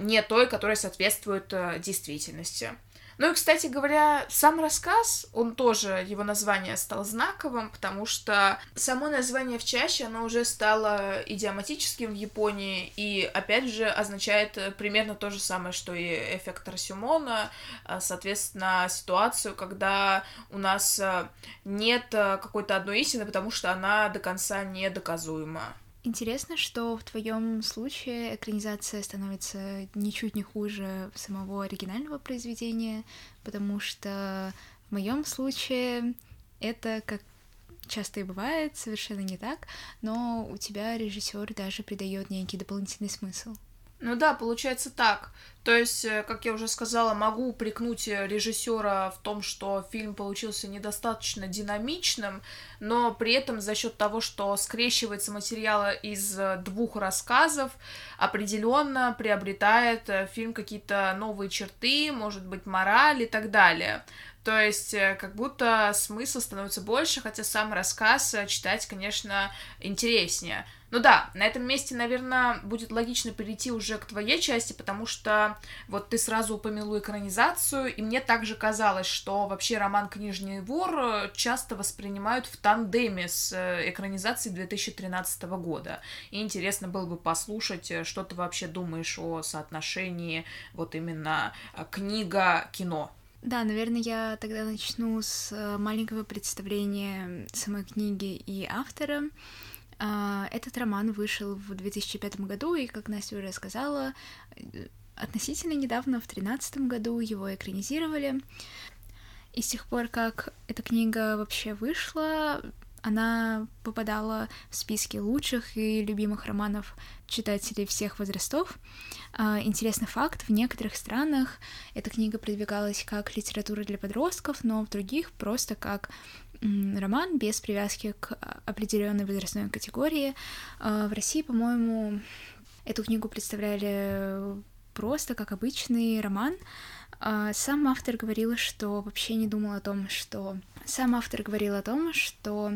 не той, которая соответствует э, действительности. Ну и, кстати говоря, сам рассказ, он тоже, его название стало знаковым, потому что само название в чаще, оно уже стало идиоматическим в Японии, и, опять же, означает примерно то же самое, что и эффект Расюмона, а, соответственно, ситуацию, когда у нас а, нет какой-то одной истины, потому что она до конца недоказуема.
Интересно, что в твоем случае экранизация становится ничуть не хуже самого оригинального произведения, потому что в моем случае это, как часто и бывает, совершенно не так, но у тебя режиссер даже придает некий дополнительный смысл.
Ну да, получается так. То есть, э, как я уже сказала, могу упрекнуть э, режиссера в том, что фильм получился недостаточно динамичным, но при этом за счет того, что скрещивается материал из э, двух рассказов, определенно приобретает фильм какие-то новые черты, может быть, мораль и так далее. То есть, как будто смысл становится больше, хотя сам рассказ читать, конечно, интереснее. Ну да, на этом месте, наверное, будет логично перейти уже к твоей части, потому что вот ты сразу упомянула экранизацию, и мне также казалось, что вообще роман «Книжный вор» часто воспринимают в тандеме с э, экранизацией 2013 года. И интересно было бы послушать, э, что ты вообще думаешь о соотношении вот именно э, книга-кино.
Да, наверное, я тогда начну с маленького представления самой книги и автора. А, этот роман вышел в 2005 году, и, как Настя уже сказала, относительно недавно, в 2013 году, его экранизировали. И с тех пор, как эта книга вообще вышла, она попадала в списки лучших и любимых романов читателей всех возрастов. А, интересный факт, в некоторых странах эта книга продвигалась как литература для подростков, но в других просто как роман без привязки к определенной возрастной категории. А, в России, по-моему, эту книгу представляли просто как обычный роман. А, сам автор говорил, что вообще не думал о том, что... Сам автор говорил о том, что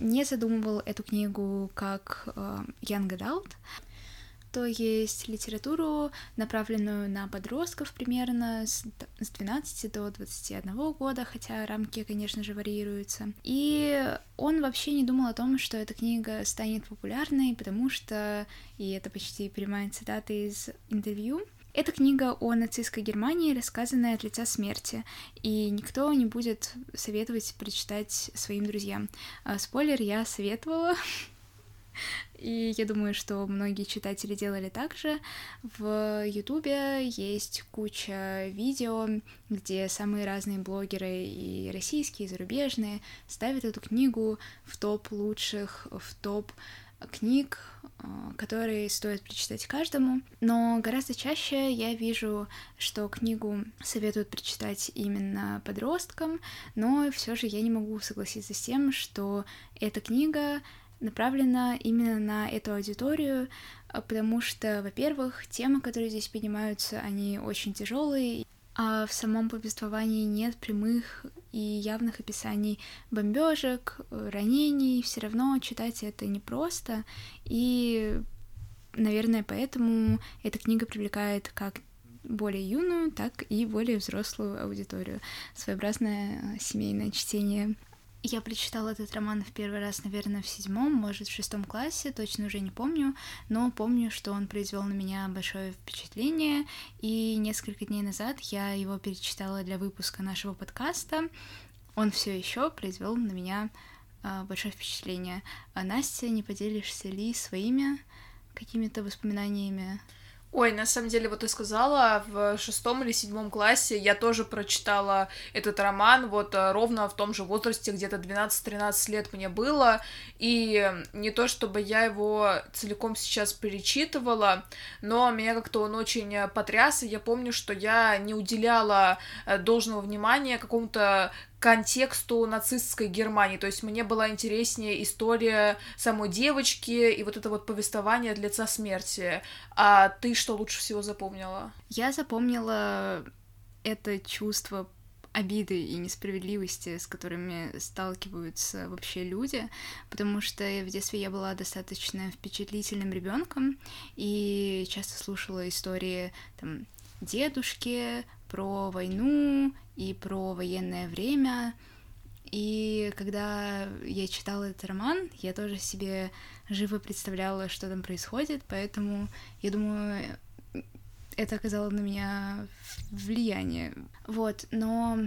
не задумывал эту книгу как э, young adult, то есть литературу, направленную на подростков примерно с 12 до 21 года, хотя рамки, конечно же, варьируются. И он вообще не думал о том, что эта книга станет популярной, потому что, и это почти прямая цитата из интервью, эта книга о нацистской Германии, рассказанная от лица смерти, и никто не будет советовать прочитать своим друзьям. А, спойлер, я советовала, и я думаю, что многие читатели делали так же. В Ютубе есть куча видео, где самые разные блогеры и российские, и зарубежные ставят эту книгу в топ лучших, в топ книг, а, которые стоит прочитать каждому, но гораздо чаще я вижу, что книгу советуют прочитать именно подросткам, но все же я не могу согласиться с тем, что эта книга направлена именно на эту аудиторию, а, потому что, во-первых, темы, которые здесь поднимаются, они очень тяжелые, а в самом повествовании нет прямых и явных описаний бомбежек, ранений, все равно читать это непросто, и, наверное, поэтому эта книга привлекает как более юную, так и более взрослую аудиторию. Своеобразное семейное чтение. Я прочитала этот роман в первый раз, наверное, в седьмом, может, в шестом классе, точно уже не помню, но помню, что он произвел на меня большое впечатление, и несколько дней назад я его перечитала для выпуска нашего подкаста. Он все еще произвел на меня а, большое впечатление. А Настя, не поделишься ли своими какими-то воспоминаниями?
Ой, на самом деле, вот ты сказала, в шестом или седьмом классе я тоже прочитала этот роман, вот э, ровно в том же возрасте, где-то 12-13 лет мне было, и не то чтобы я его целиком сейчас перечитывала, но меня как-то он очень потряс, и я помню, что я не уделяла э, должного внимания какому-то контексту нацистской Германии. То есть мне была интереснее история самой девочки и вот это вот повествование от лица смерти. А ты что лучше всего запомнила?
Я запомнила это чувство обиды и несправедливости, с которыми сталкиваются вообще люди, потому что в детстве я была достаточно впечатлительным ребенком и часто слушала истории там дедушки про войну и про военное время. И когда я читала этот роман, я тоже себе живо представляла, что там происходит, поэтому я думаю, это оказало на меня влияние. Вот, но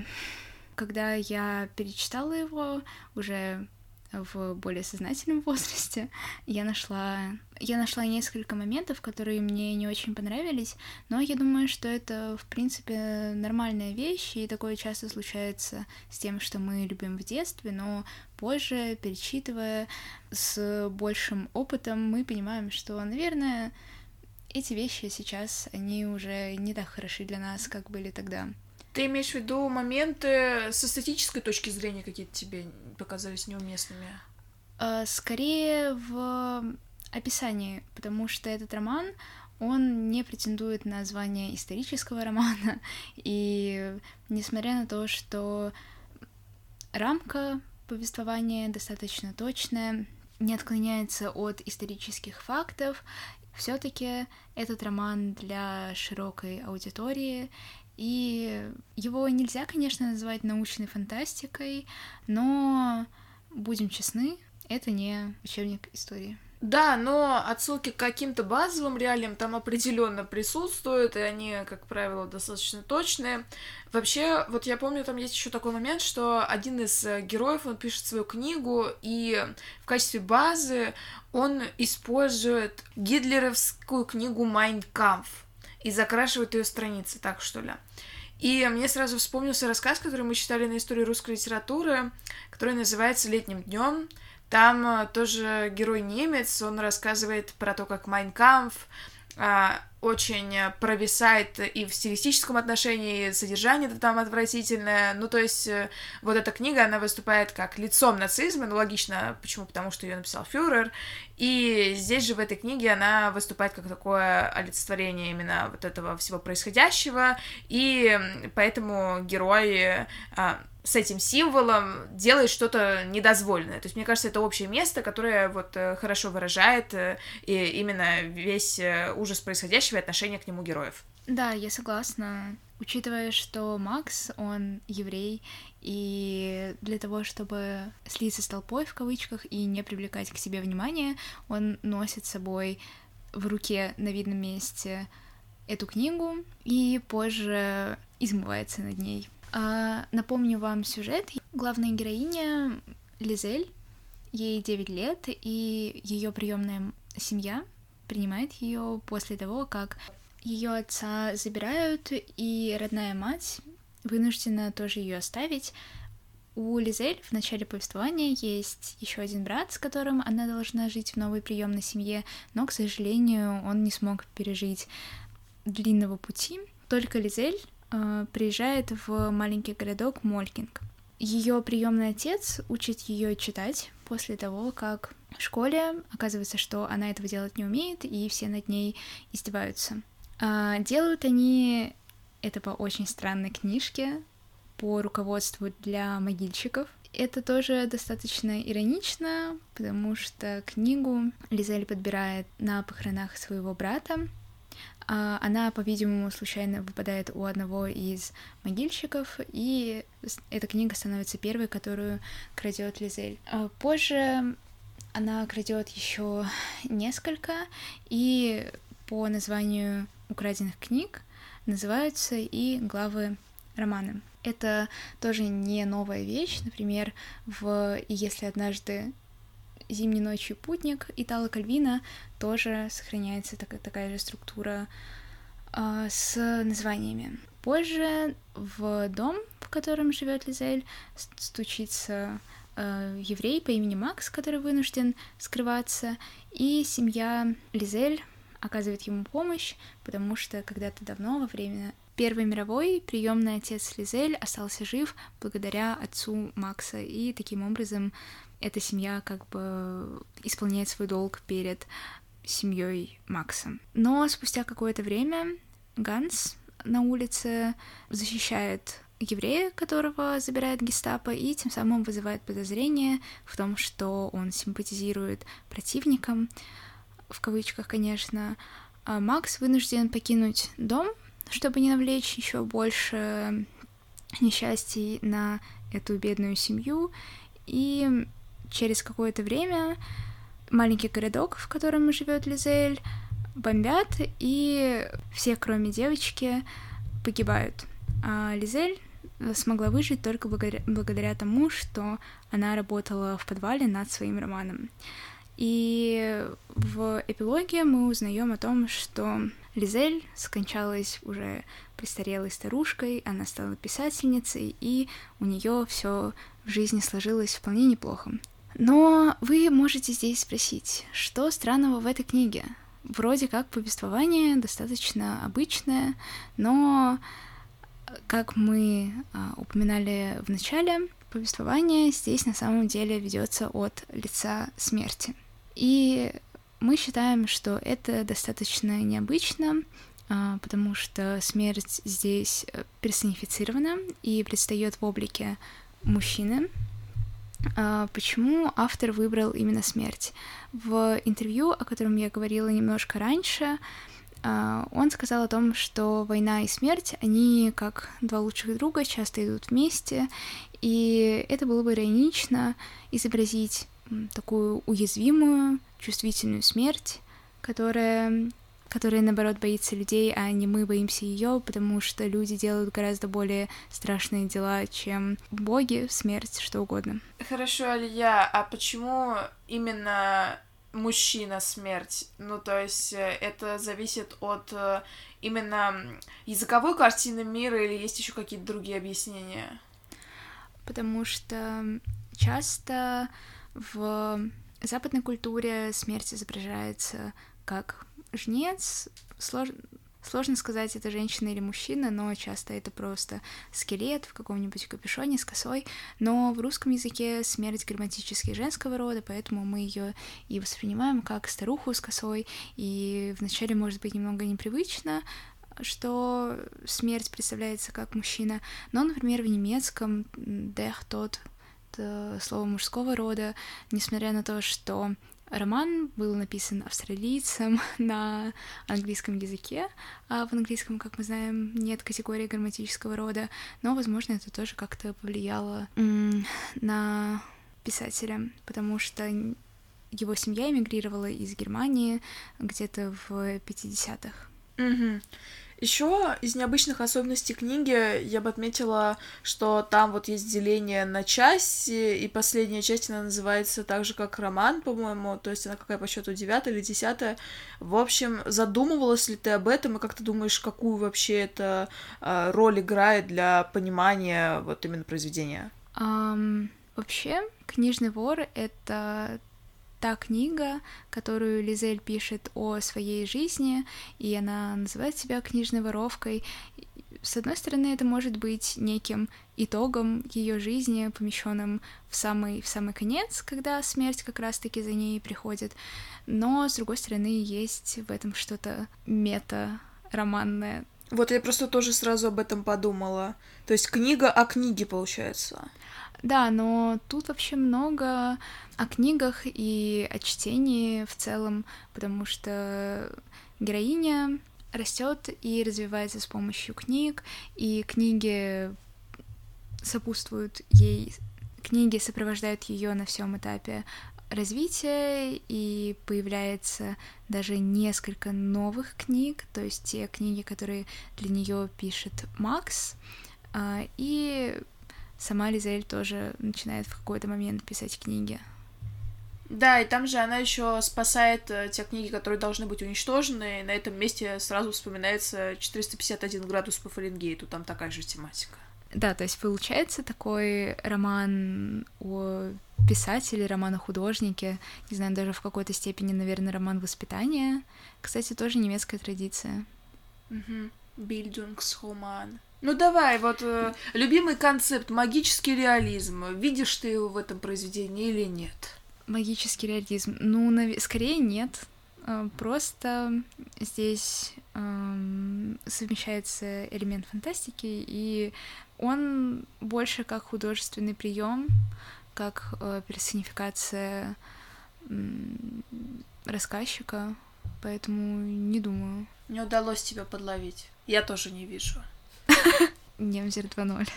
когда я перечитала его уже в более сознательном возрасте, я нашла, я нашла несколько моментов, которые мне не очень понравились, но я думаю, что это, в принципе, нормальная вещь, и такое часто случается с тем, что мы любим в детстве, но позже, перечитывая с большим опытом, мы понимаем, что, наверное, эти вещи сейчас, они уже не так хороши для нас, как были тогда.
Ты имеешь в виду моменты с эстетической точки зрения какие-то тебе показались неуместными?
А, скорее в описании, потому что этот роман, он не претендует на звание исторического романа, и несмотря на то, что рамка повествования достаточно точная, не отклоняется от исторических фактов, все-таки этот роман для широкой аудитории, и его нельзя, конечно, называть научной фантастикой, но, будем честны, это не учебник истории.
Да, но отсылки к каким-то базовым реалиям там определенно присутствуют, и они, как правило, достаточно точные. Вообще, вот я помню, там есть еще такой момент, что один из э, героев, он пишет свою книгу, и в качестве базы он использует гитлеровскую книгу «Майн Кампф» и закрашивает ее страницы, так что ли. И мне сразу вспомнился рассказ, который мы читали на истории русской литературы, который называется «Летним днем». Там э, тоже герой немец, он рассказывает про то, как Майнкамф очень провисает и в стилистическом отношении, содержание там отвратительное. Ну, то есть, э, вот эта книга, она выступает как лицом нацизма, ну, логично, почему? Потому что ее написал фюрер, и здесь же в этой книге она выступает как такое олицетворение именно вот этого всего происходящего, и поэтому герой а, с этим символом делает что-то недозволенное. То есть, мне кажется, это общее место, которое вот э, хорошо выражает э, и именно весь э, ужас происходящего и отношение к нему героев.
Да, я согласна. Учитывая, что Макс, он еврей, и для того, чтобы слиться с толпой в кавычках и не привлекать к себе внимание, он носит с собой в руке на видном месте эту книгу и позже измывается над ней. А, напомню вам сюжет. Главная героиня Лизель, ей 9 лет, и ее приемная семья принимает ее после того, как ее отца забирают, и родная мать вынуждена тоже ее оставить. У Лизель в начале повествования есть еще один брат, с которым она должна жить в новой приемной семье, но, к сожалению, он не смог пережить длинного пути. Только Лизель приезжает в маленький городок Молькинг. Ее приемный отец учит ее читать после того, как в школе оказывается, что она этого делать не умеет, и все над ней издеваются. А, делают они это по очень странной книжке, по руководству для могильщиков. Это тоже достаточно иронично, потому что книгу Лизель подбирает на похоронах своего брата, а, она, по-видимому, случайно выпадает у одного из могильщиков, и эта книга становится первой, которую крадет Лизель. А, позже она крадет еще несколько, и по названию украденных книг называются и главы романа. Это тоже не новая вещь. Например, в «Если однажды «Зимней ночью путник» Итала Кальвина тоже сохраняется такая, такая же структура э, с названиями. Позже в дом, в котором живет Лизель, стучится э, еврей по имени Макс, который вынужден скрываться, и семья Лизель оказывает ему помощь, потому что когда-то давно, во время Первой мировой, приемный отец Лизель остался жив благодаря отцу Макса, и таким образом эта семья как бы исполняет свой долг перед семьей Макса. Но спустя какое-то время Ганс на улице защищает еврея, которого забирает гестапо, и тем самым вызывает подозрение в том, что он симпатизирует противникам, в кавычках, конечно. А Макс вынужден покинуть дом, чтобы не навлечь еще больше несчастий на эту бедную семью, и через какое-то время маленький городок, в котором живет Лизель, бомбят, и все, кроме девочки, погибают. А Лизель смогла выжить только благодаря, благодаря тому, что она работала в подвале над своим романом. И в эпилоге мы узнаем о том, что Лизель скончалась уже престарелой старушкой, она стала писательницей, и у нее все в жизни сложилось вполне неплохо. Но вы можете здесь спросить, что странного в этой книге? Вроде как повествование достаточно обычное, но, как мы а, упоминали в начале, повествование здесь на самом деле ведется от лица смерти. И мы считаем, что это достаточно необычно, а, потому что смерть здесь э, персонифицирована и предстает в облике мужчины, почему автор выбрал именно смерть? В интервью, о котором я говорила немножко раньше, а, он сказал о том, что война и смерть, они как два лучших друга, часто идут вместе, и это было бы иронично изобразить такую уязвимую, чувствительную смерть, которая которая, наоборот, боится людей, а не мы боимся ее, потому что люди делают гораздо более страшные дела, чем боги, смерть, что угодно.
Хорошо, Алия, а почему именно мужчина смерть? Ну, то есть э, это зависит от э, именно языковой картины мира или есть еще какие-то другие объяснения?
Потому что часто в западной культуре смерть изображается как жнец. Слож... Сложно сказать, это женщина или мужчина, но часто это просто скелет в каком-нибудь капюшоне с косой. Но в русском языке смерть грамматически женского рода, поэтому мы ее и воспринимаем как старуху с косой. И вначале может быть немного непривычно, что смерть представляется как мужчина, но, например, в немецком «дех» тот слово мужского рода, несмотря на то, что роман был написан австралийцем на английском языке, а в английском, как мы знаем, нет категории грамматического рода, но, возможно, это тоже как-то повлияло на писателя, потому что его семья эмигрировала из Германии где-то в 50-х.
Угу. Еще из необычных особенностей книги я бы отметила, что там вот есть деление на части, и последняя часть, она называется так же, как роман, по-моему, то есть она какая по счету девятая или десятая. В общем, задумывалась ли ты об этом, и как ты думаешь, какую вообще это э, роль играет для понимания вот именно произведения?
Um, вообще, «Книжный вор» — это та книга, которую Лизель пишет о своей жизни, и она называет себя книжной воровкой. С одной стороны, это может быть неким итогом ее жизни, помещенным в самый, в самый конец, когда смерть как раз-таки за ней приходит. Но, с другой стороны, есть в этом что-то мета-романное.
Вот я просто тоже сразу об этом подумала. То есть книга о книге, получается.
Да, но тут вообще много о книгах и о чтении в целом, потому что героиня растет и развивается с помощью книг, и книги сопутствуют ей, книги сопровождают ее на всем этапе развития, и появляется даже несколько новых книг, то есть те книги, которые для нее пишет Макс, а, и сама Лизель тоже начинает в какой-то момент писать книги.
Да, и там же она еще спасает э, те книги, которые должны быть уничтожены, и на этом месте сразу вспоминается 451 градус по Фаренгейту, там такая же тематика.
Да, то есть получается такой роман о писателе, роман о художнике, не знаю, даже в какой-то степени, наверное, роман воспитания. Кстати, тоже немецкая традиция.
Угу. Bildungsroman. Ну давай, вот э, любимый концепт магический реализм. Видишь ты его в этом произведении или нет?
Магический реализм. Ну, нав... скорее нет. А, просто здесь эм, совмещается элемент фантастики, и он больше как художественный прием, как э, персонификация э, рассказчика, поэтому не думаю.
Не удалось тебя подловить. Я тоже не вижу.
Немзер 2.0.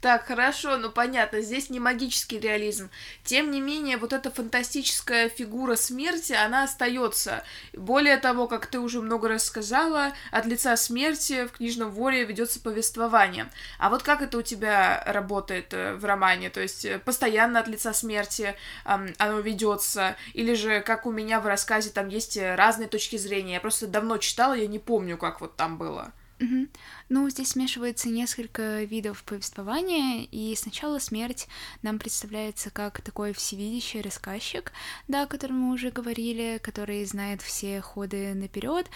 Так, хорошо, ну понятно, здесь не магический реализм. Тем не менее, вот эта фантастическая фигура смерти, она остается. Более того, как ты уже много раз сказала, от лица смерти в книжном воре ведется повествование. А вот как это у тебя работает э, в романе? То есть э, постоянно от лица смерти эм, оно ведется, или же как у меня в рассказе там есть э, разные точки зрения. Я просто давно читала, я не помню, как вот там было.
Угу. Ну, здесь смешивается несколько видов повествования, и сначала смерть нам представляется как такой всевидящий рассказчик, да, о котором мы уже говорили, который знает все ходы наперед.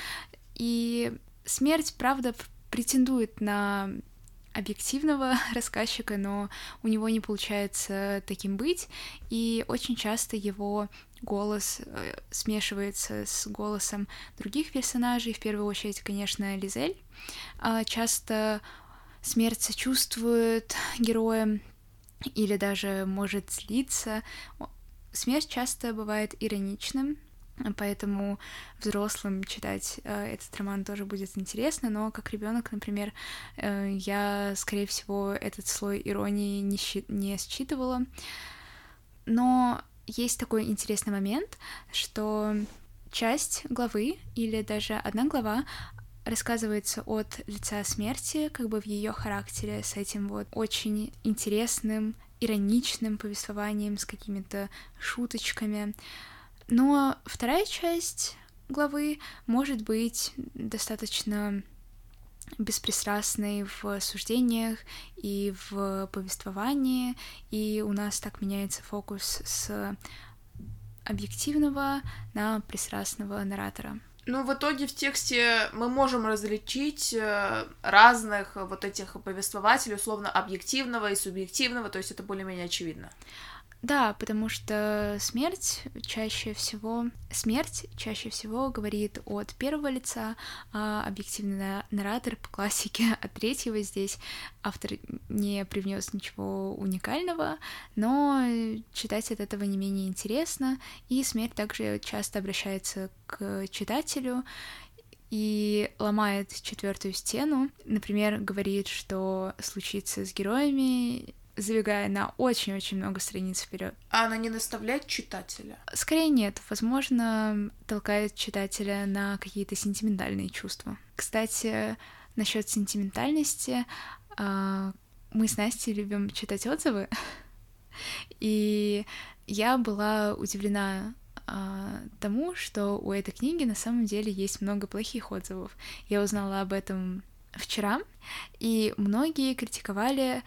И смерть, правда, претендует на объективного рассказчика, но у него не получается таким быть, и очень часто его голос э, смешивается с голосом других персонажей, в первую очередь, конечно, Лизель. Э, часто смерть сочувствует героям или даже может злиться. Смерть часто бывает ироничным, поэтому взрослым читать э, этот роман тоже будет интересно, но как ребенок, например, э, я, скорее всего, этот слой иронии не, щи- не считывала. Но есть такой интересный момент, что часть главы или даже одна глава рассказывается от лица смерти, как бы в ее характере, с этим вот очень интересным, ироничным повествованием, с какими-то шуточками. Но вторая часть главы может быть достаточно беспристрастной в суждениях и в повествовании, и у нас так меняется фокус с объективного на пристрастного наратора.
Ну, в итоге в тексте мы можем различить э, разных вот этих повествователей, условно, объективного и субъективного, то есть это более-менее очевидно.
Да, потому что смерть чаще всего смерть чаще всего говорит от первого лица, а объективный наратор по классике от третьего здесь автор не привнес ничего уникального, но читать от этого не менее интересно, и смерть также часто обращается к читателю и ломает четвертую стену. Например, говорит, что случится с героями, забегая на очень-очень много страниц вперед.
А она не наставляет читателя?
Скорее нет. Возможно, толкает читателя на какие-то сентиментальные чувства. Кстати, насчет сентиментальности, а, мы с Настей любим читать отзывы, и я была удивлена а, тому, что у этой книги на самом деле есть много плохих отзывов. Я узнала об этом вчера, и многие критиковали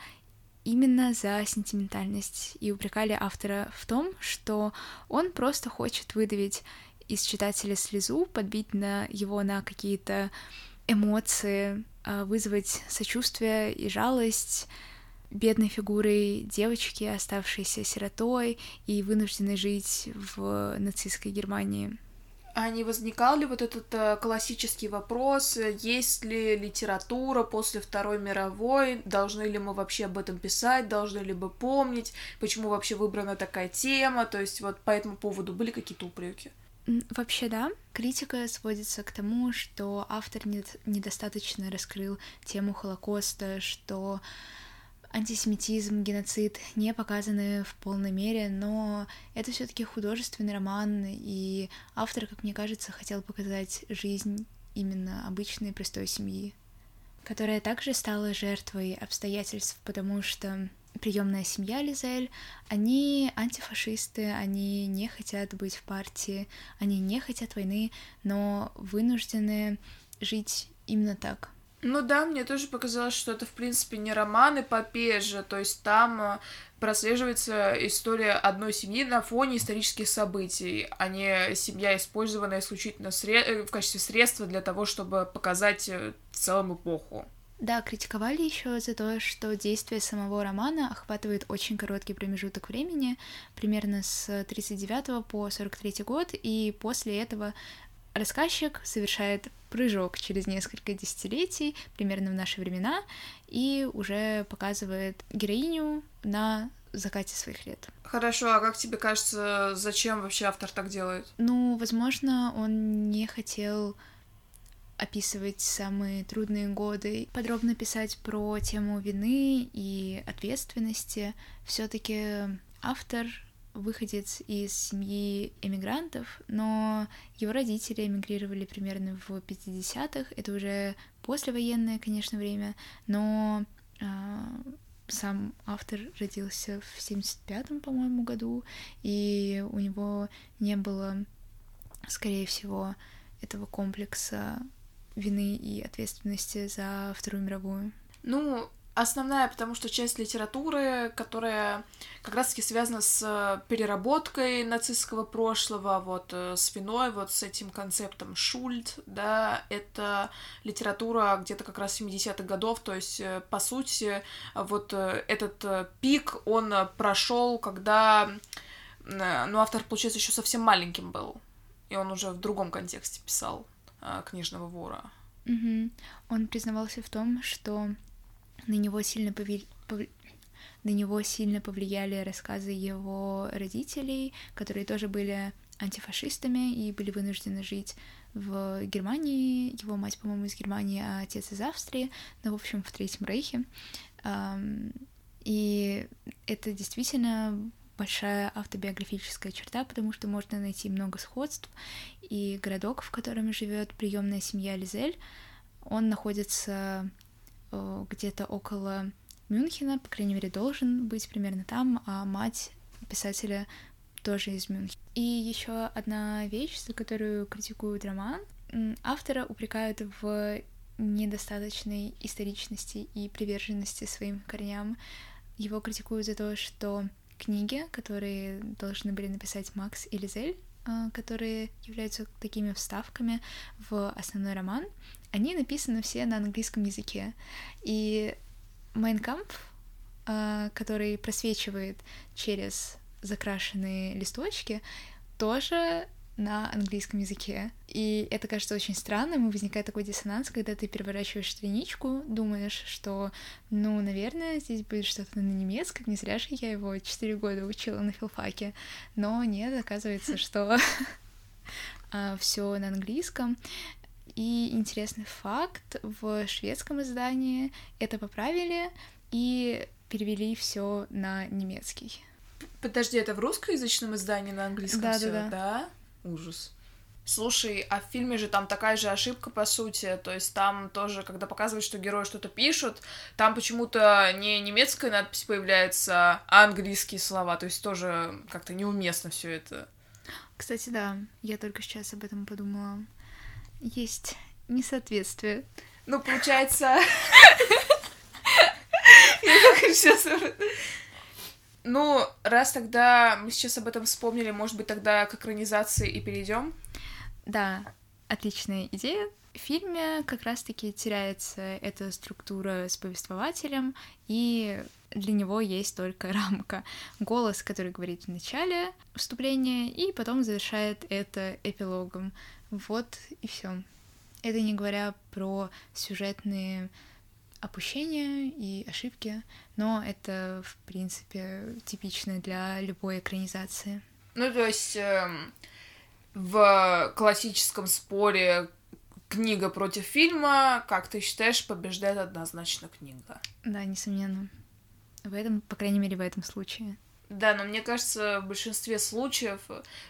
именно за сентиментальность и упрекали автора в том, что он просто хочет выдавить из читателя слезу, подбить на его на какие-то эмоции, а, вызвать сочувствие и жалость бедной фигурой девочки, оставшейся сиротой и вынужденной жить в нацистской Германии.
А не возникал ли вот этот э, классический вопрос, есть ли литература после Второй мировой, должны ли мы вообще об этом писать, должны ли мы помнить, почему вообще выбрана такая тема, то есть вот по этому поводу были какие-то упреки?
Вообще, да. Критика сводится к тому, что автор недостаточно раскрыл тему Холокоста, что антисемитизм, геноцид не показаны в полной мере, но это все-таки художественный роман, и автор, как мне кажется, хотел показать жизнь именно обычной простой семьи, которая также стала жертвой обстоятельств, потому что приемная семья Лизель, они антифашисты, они не хотят быть в партии, они не хотят войны, но вынуждены жить именно так.
Ну да, мне тоже показалось, что это, в принципе, не роман, эпопея же, то есть там э, прослеживается история одной семьи на фоне исторических событий, а не семья, использованная исключительно сред... в качестве средства для того, чтобы показать э, в целом эпоху.
Да, критиковали еще за то, что действие самого романа охватывает очень короткий промежуток времени, примерно с 39 по 43 год, и после этого рассказчик совершает прыжок через несколько десятилетий, примерно в наши времена, и уже показывает героиню на закате своих лет.
Хорошо, а как тебе кажется, зачем вообще автор так делает?
Ну, возможно, он не хотел описывать самые трудные годы, подробно писать про тему вины и ответственности. Все-таки автор выходец из семьи эмигрантов, но его родители эмигрировали примерно в 50-х, это уже послевоенное, конечно, время, но э, сам автор родился в 75-м, по-моему, году, и у него не было, скорее всего, этого комплекса вины и ответственности за Вторую мировую.
Ну, Основная, потому что часть литературы, которая как раз-таки связана с переработкой нацистского прошлого, вот э, с виной, вот с этим концептом Шульт, да, это литература где-то как раз 70-х годов, то есть, э, по сути, вот э, этот пик, он прошел, когда, ну, автор, получается, еще совсем маленьким был, и он уже в другом контексте писал книжного вора.
Угу. Он признавался в том, что на него сильно повли... Пов... на него сильно повлияли рассказы его родителей, которые тоже были антифашистами и были вынуждены жить в Германии. Его мать, по-моему, из Германии, а отец из Австрии, ну, в общем, в Третьем Рейхе. И это действительно большая автобиографическая черта, потому что можно найти много сходств. И городок, в котором живет приемная семья Лизель, он находится где-то около Мюнхена, по крайней мере, должен быть примерно там, а мать писателя тоже из Мюнхена. И еще одна вещь, за которую критикуют роман. Автора упрекают в недостаточной историчности и приверженности своим корням. Его критикуют за то, что книги, которые должны были написать Макс и Лизель, а, которые являются такими вставками в основной роман, они написаны все на английском языке. И Майнкамп, а, который просвечивает через закрашенные листочки, тоже на английском языке. И это кажется очень странным, и возникает такой диссонанс, когда ты переворачиваешь страничку, думаешь, что, ну, наверное, здесь будет что-то на немецком, не зря же я его 4 года учила на филфаке. Но нет, оказывается, что а, все на английском. И интересный факт, в шведском издании это поправили и перевели все на немецкий.
Подожди, это в русскоязычном издании на английском
да,
всё,
да, да.
да? Ужас. Слушай, а в фильме же там такая же ошибка, по сути. То есть там тоже, когда показывают, что герои что-то пишут, там почему-то не немецкая надпись появляется, а английские слова. То есть тоже как-то неуместно все это.
Кстати, да, я только сейчас об этом подумала. Есть несоответствие.
Ну, получается... Я только сейчас... Ну, раз тогда мы сейчас об этом вспомнили, может быть, тогда к экранизации и перейдем?
Да, отличная идея. Фильме как раз-таки теряется эта структура с повествователем, и для него есть только рамка. Голос, который говорит в начале вступления, и потом завершает это эпилогом. Вот и все. Это не говоря про сюжетные опущения и ошибки, но это, в принципе, типично для любой экранизации.
Ну, то есть э, в классическом споре книга против фильма, как ты считаешь, побеждает однозначно книга?
Да, несомненно. В этом, по крайней мере, в этом случае.
Да, но мне кажется, в большинстве случаев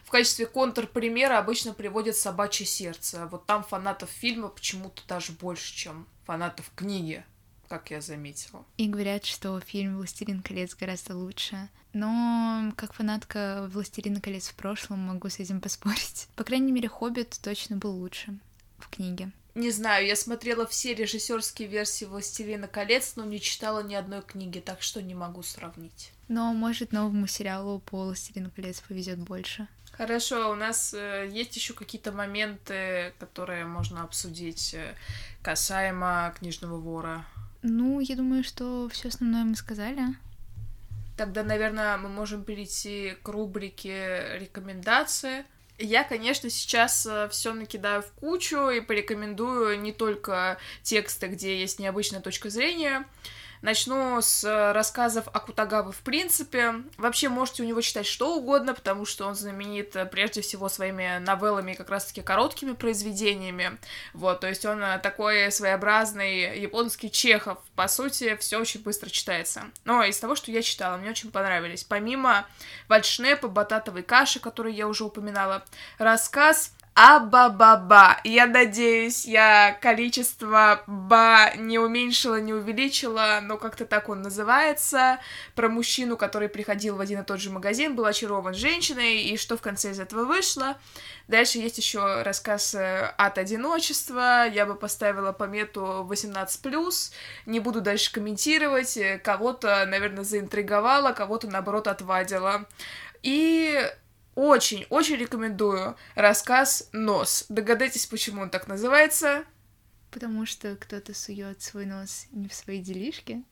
в качестве контрпримера обычно приводят «Собачье сердце». Вот там фанатов фильма почему-то даже больше, чем фанатов книги как я заметила.
И говорят, что фильм «Властелин колец» гораздо лучше. Но как фанатка «Властелина колец» в прошлом могу с этим поспорить. По крайней мере, «Хоббит» точно был лучше в книге.
Не знаю, я смотрела все режиссерские версии «Властелина колец», но не читала ни одной книги, так что не могу сравнить.
Но, может, новому сериалу по «Властелину колец» повезет больше.
Хорошо, у нас э, есть еще какие-то моменты, которые можно обсудить э, касаемо книжного вора.
Ну, я думаю, что все основное мы сказали.
Тогда, наверное, мы можем перейти к рубрике рекомендации. Я, конечно, сейчас э, все накидаю в кучу и порекомендую не только тексты, где есть необычная точка зрения, Начну с э, рассказов о Кутагаве в принципе. Вообще можете у него читать что угодно, потому что он знаменит э, прежде всего своими новеллами как раз-таки короткими произведениями. Вот, то есть он э, такой своеобразный японский Чехов. По сути, все очень быстро читается. Но из того, что я читала, мне очень понравились. Помимо вальшнепа, бататовой каши, которую я уже упоминала, рассказ Аба-ба-ба. Я надеюсь, я количество ба не уменьшила, не увеличила, но как-то так он называется. Про мужчину, который приходил в один и тот же магазин, был очарован женщиной, и что в конце из этого вышло. Дальше есть еще рассказ э, от одиночества. Я бы поставила помету 18+. Не буду дальше комментировать. Кого-то, наверное, заинтриговала, кого-то, наоборот, отвадила. И очень-очень рекомендую рассказ «Нос». Догадайтесь, почему он так называется?
Потому что кто-то сует свой нос не в свои делишки.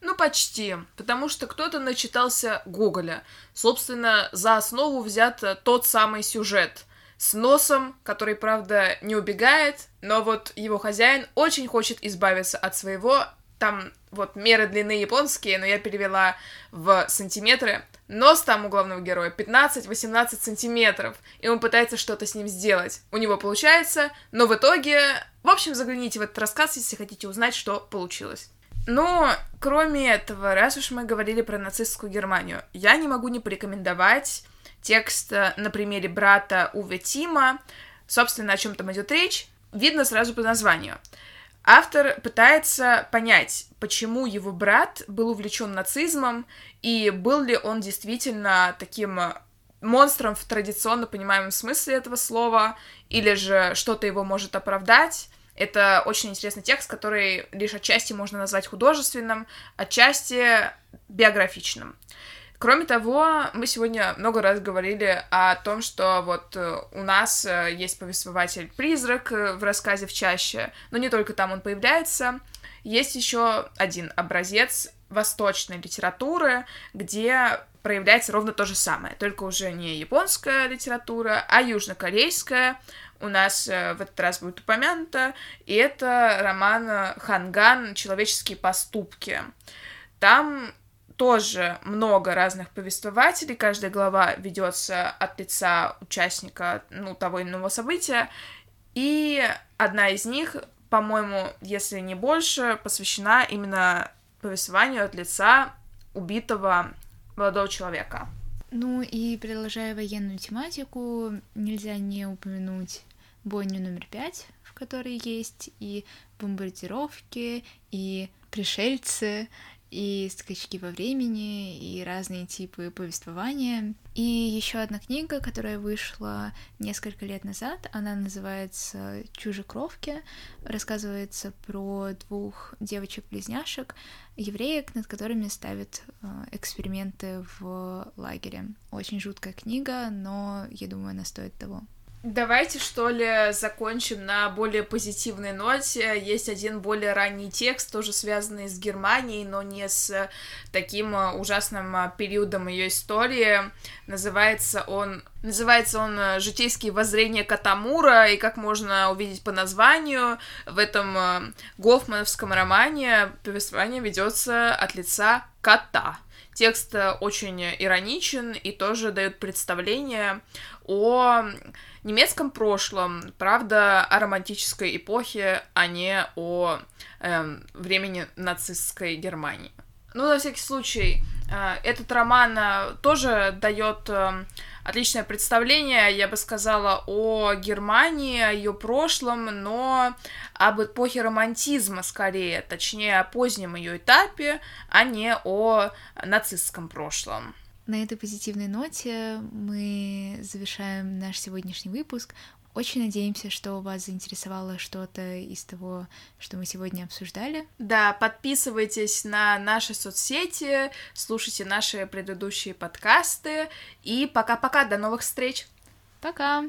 Ну, почти. Потому что кто-то начитался Гоголя. Собственно, за основу взят тот самый сюжет с носом, который, правда, не убегает, но вот его хозяин очень хочет избавиться от своего там вот меры длины японские, но я перевела в сантиметры. Нос там у главного героя 15-18 сантиметров, и он пытается что-то с ним сделать. У него получается, но в итоге... В общем, загляните в этот рассказ, если хотите узнать, что получилось. Но, кроме этого, раз уж мы говорили про нацистскую Германию, я не могу не порекомендовать текст э, на примере брата Уве Тима. Собственно, о чем там идет речь, видно сразу по названию. Автор пытается понять, почему его брат был увлечен нацизмом и был ли он действительно таким монстром в традиционно понимаемом смысле этого слова, или же что-то его может оправдать. Это очень интересный текст, который лишь отчасти можно назвать художественным, отчасти биографичным. Кроме того, мы сегодня много раз говорили о том, что вот э, у нас э, есть повествователь-призрак э, в рассказе в чаще, но не только там он появляется. Есть еще один образец восточной литературы, где проявляется ровно то же самое, только уже не японская литература, а южнокорейская, у нас в этот раз будет упомянуто, и это роман Ханган «Человеческие поступки». Там тоже много разных повествователей, каждая глава ведется от лица участника ну, того или иного события, и одна из них, по-моему, если не больше, посвящена именно повествованию от лица убитого молодого человека.
Ну и продолжая военную тематику, нельзя не упомянуть бойню номер пять, в которой есть и бомбардировки, и пришельцы, и скачки во времени, и разные типы повествования. И еще одна книга, которая вышла несколько лет назад, она называется «Чужекровки», рассказывается про двух девочек-близняшек, евреек, над которыми ставят э, эксперименты в лагере. Очень жуткая книга, но я думаю, она стоит того.
Давайте, что ли, закончим на более позитивной ноте. Есть один более ранний текст, тоже связанный с Германией, но не с таким э, ужасным э, периодом ее истории. Называется он Называется он э, «Житейские воззрения Катамура», и как можно увидеть по названию, в этом гофмановском романе повествование ведется от лица кота. Текст очень ироничен и тоже дает представление о немецком прошлом, правда, о романтической эпохе, а не о э, времени нацистской Германии. Ну, на всякий случай, э, этот роман э, тоже дает э, отличное представление, я бы сказала, о Германии, о ее прошлом, но об эпохе романтизма скорее, точнее, о позднем ее этапе, а не о нацистском прошлом.
На этой позитивной ноте мы завершаем наш сегодняшний выпуск. Очень надеемся, что вас заинтересовало что-то из того, что мы сегодня обсуждали.
Да, подписывайтесь на наши соцсети, слушайте наши предыдущие подкасты. И пока-пока, до новых встреч!
Пока!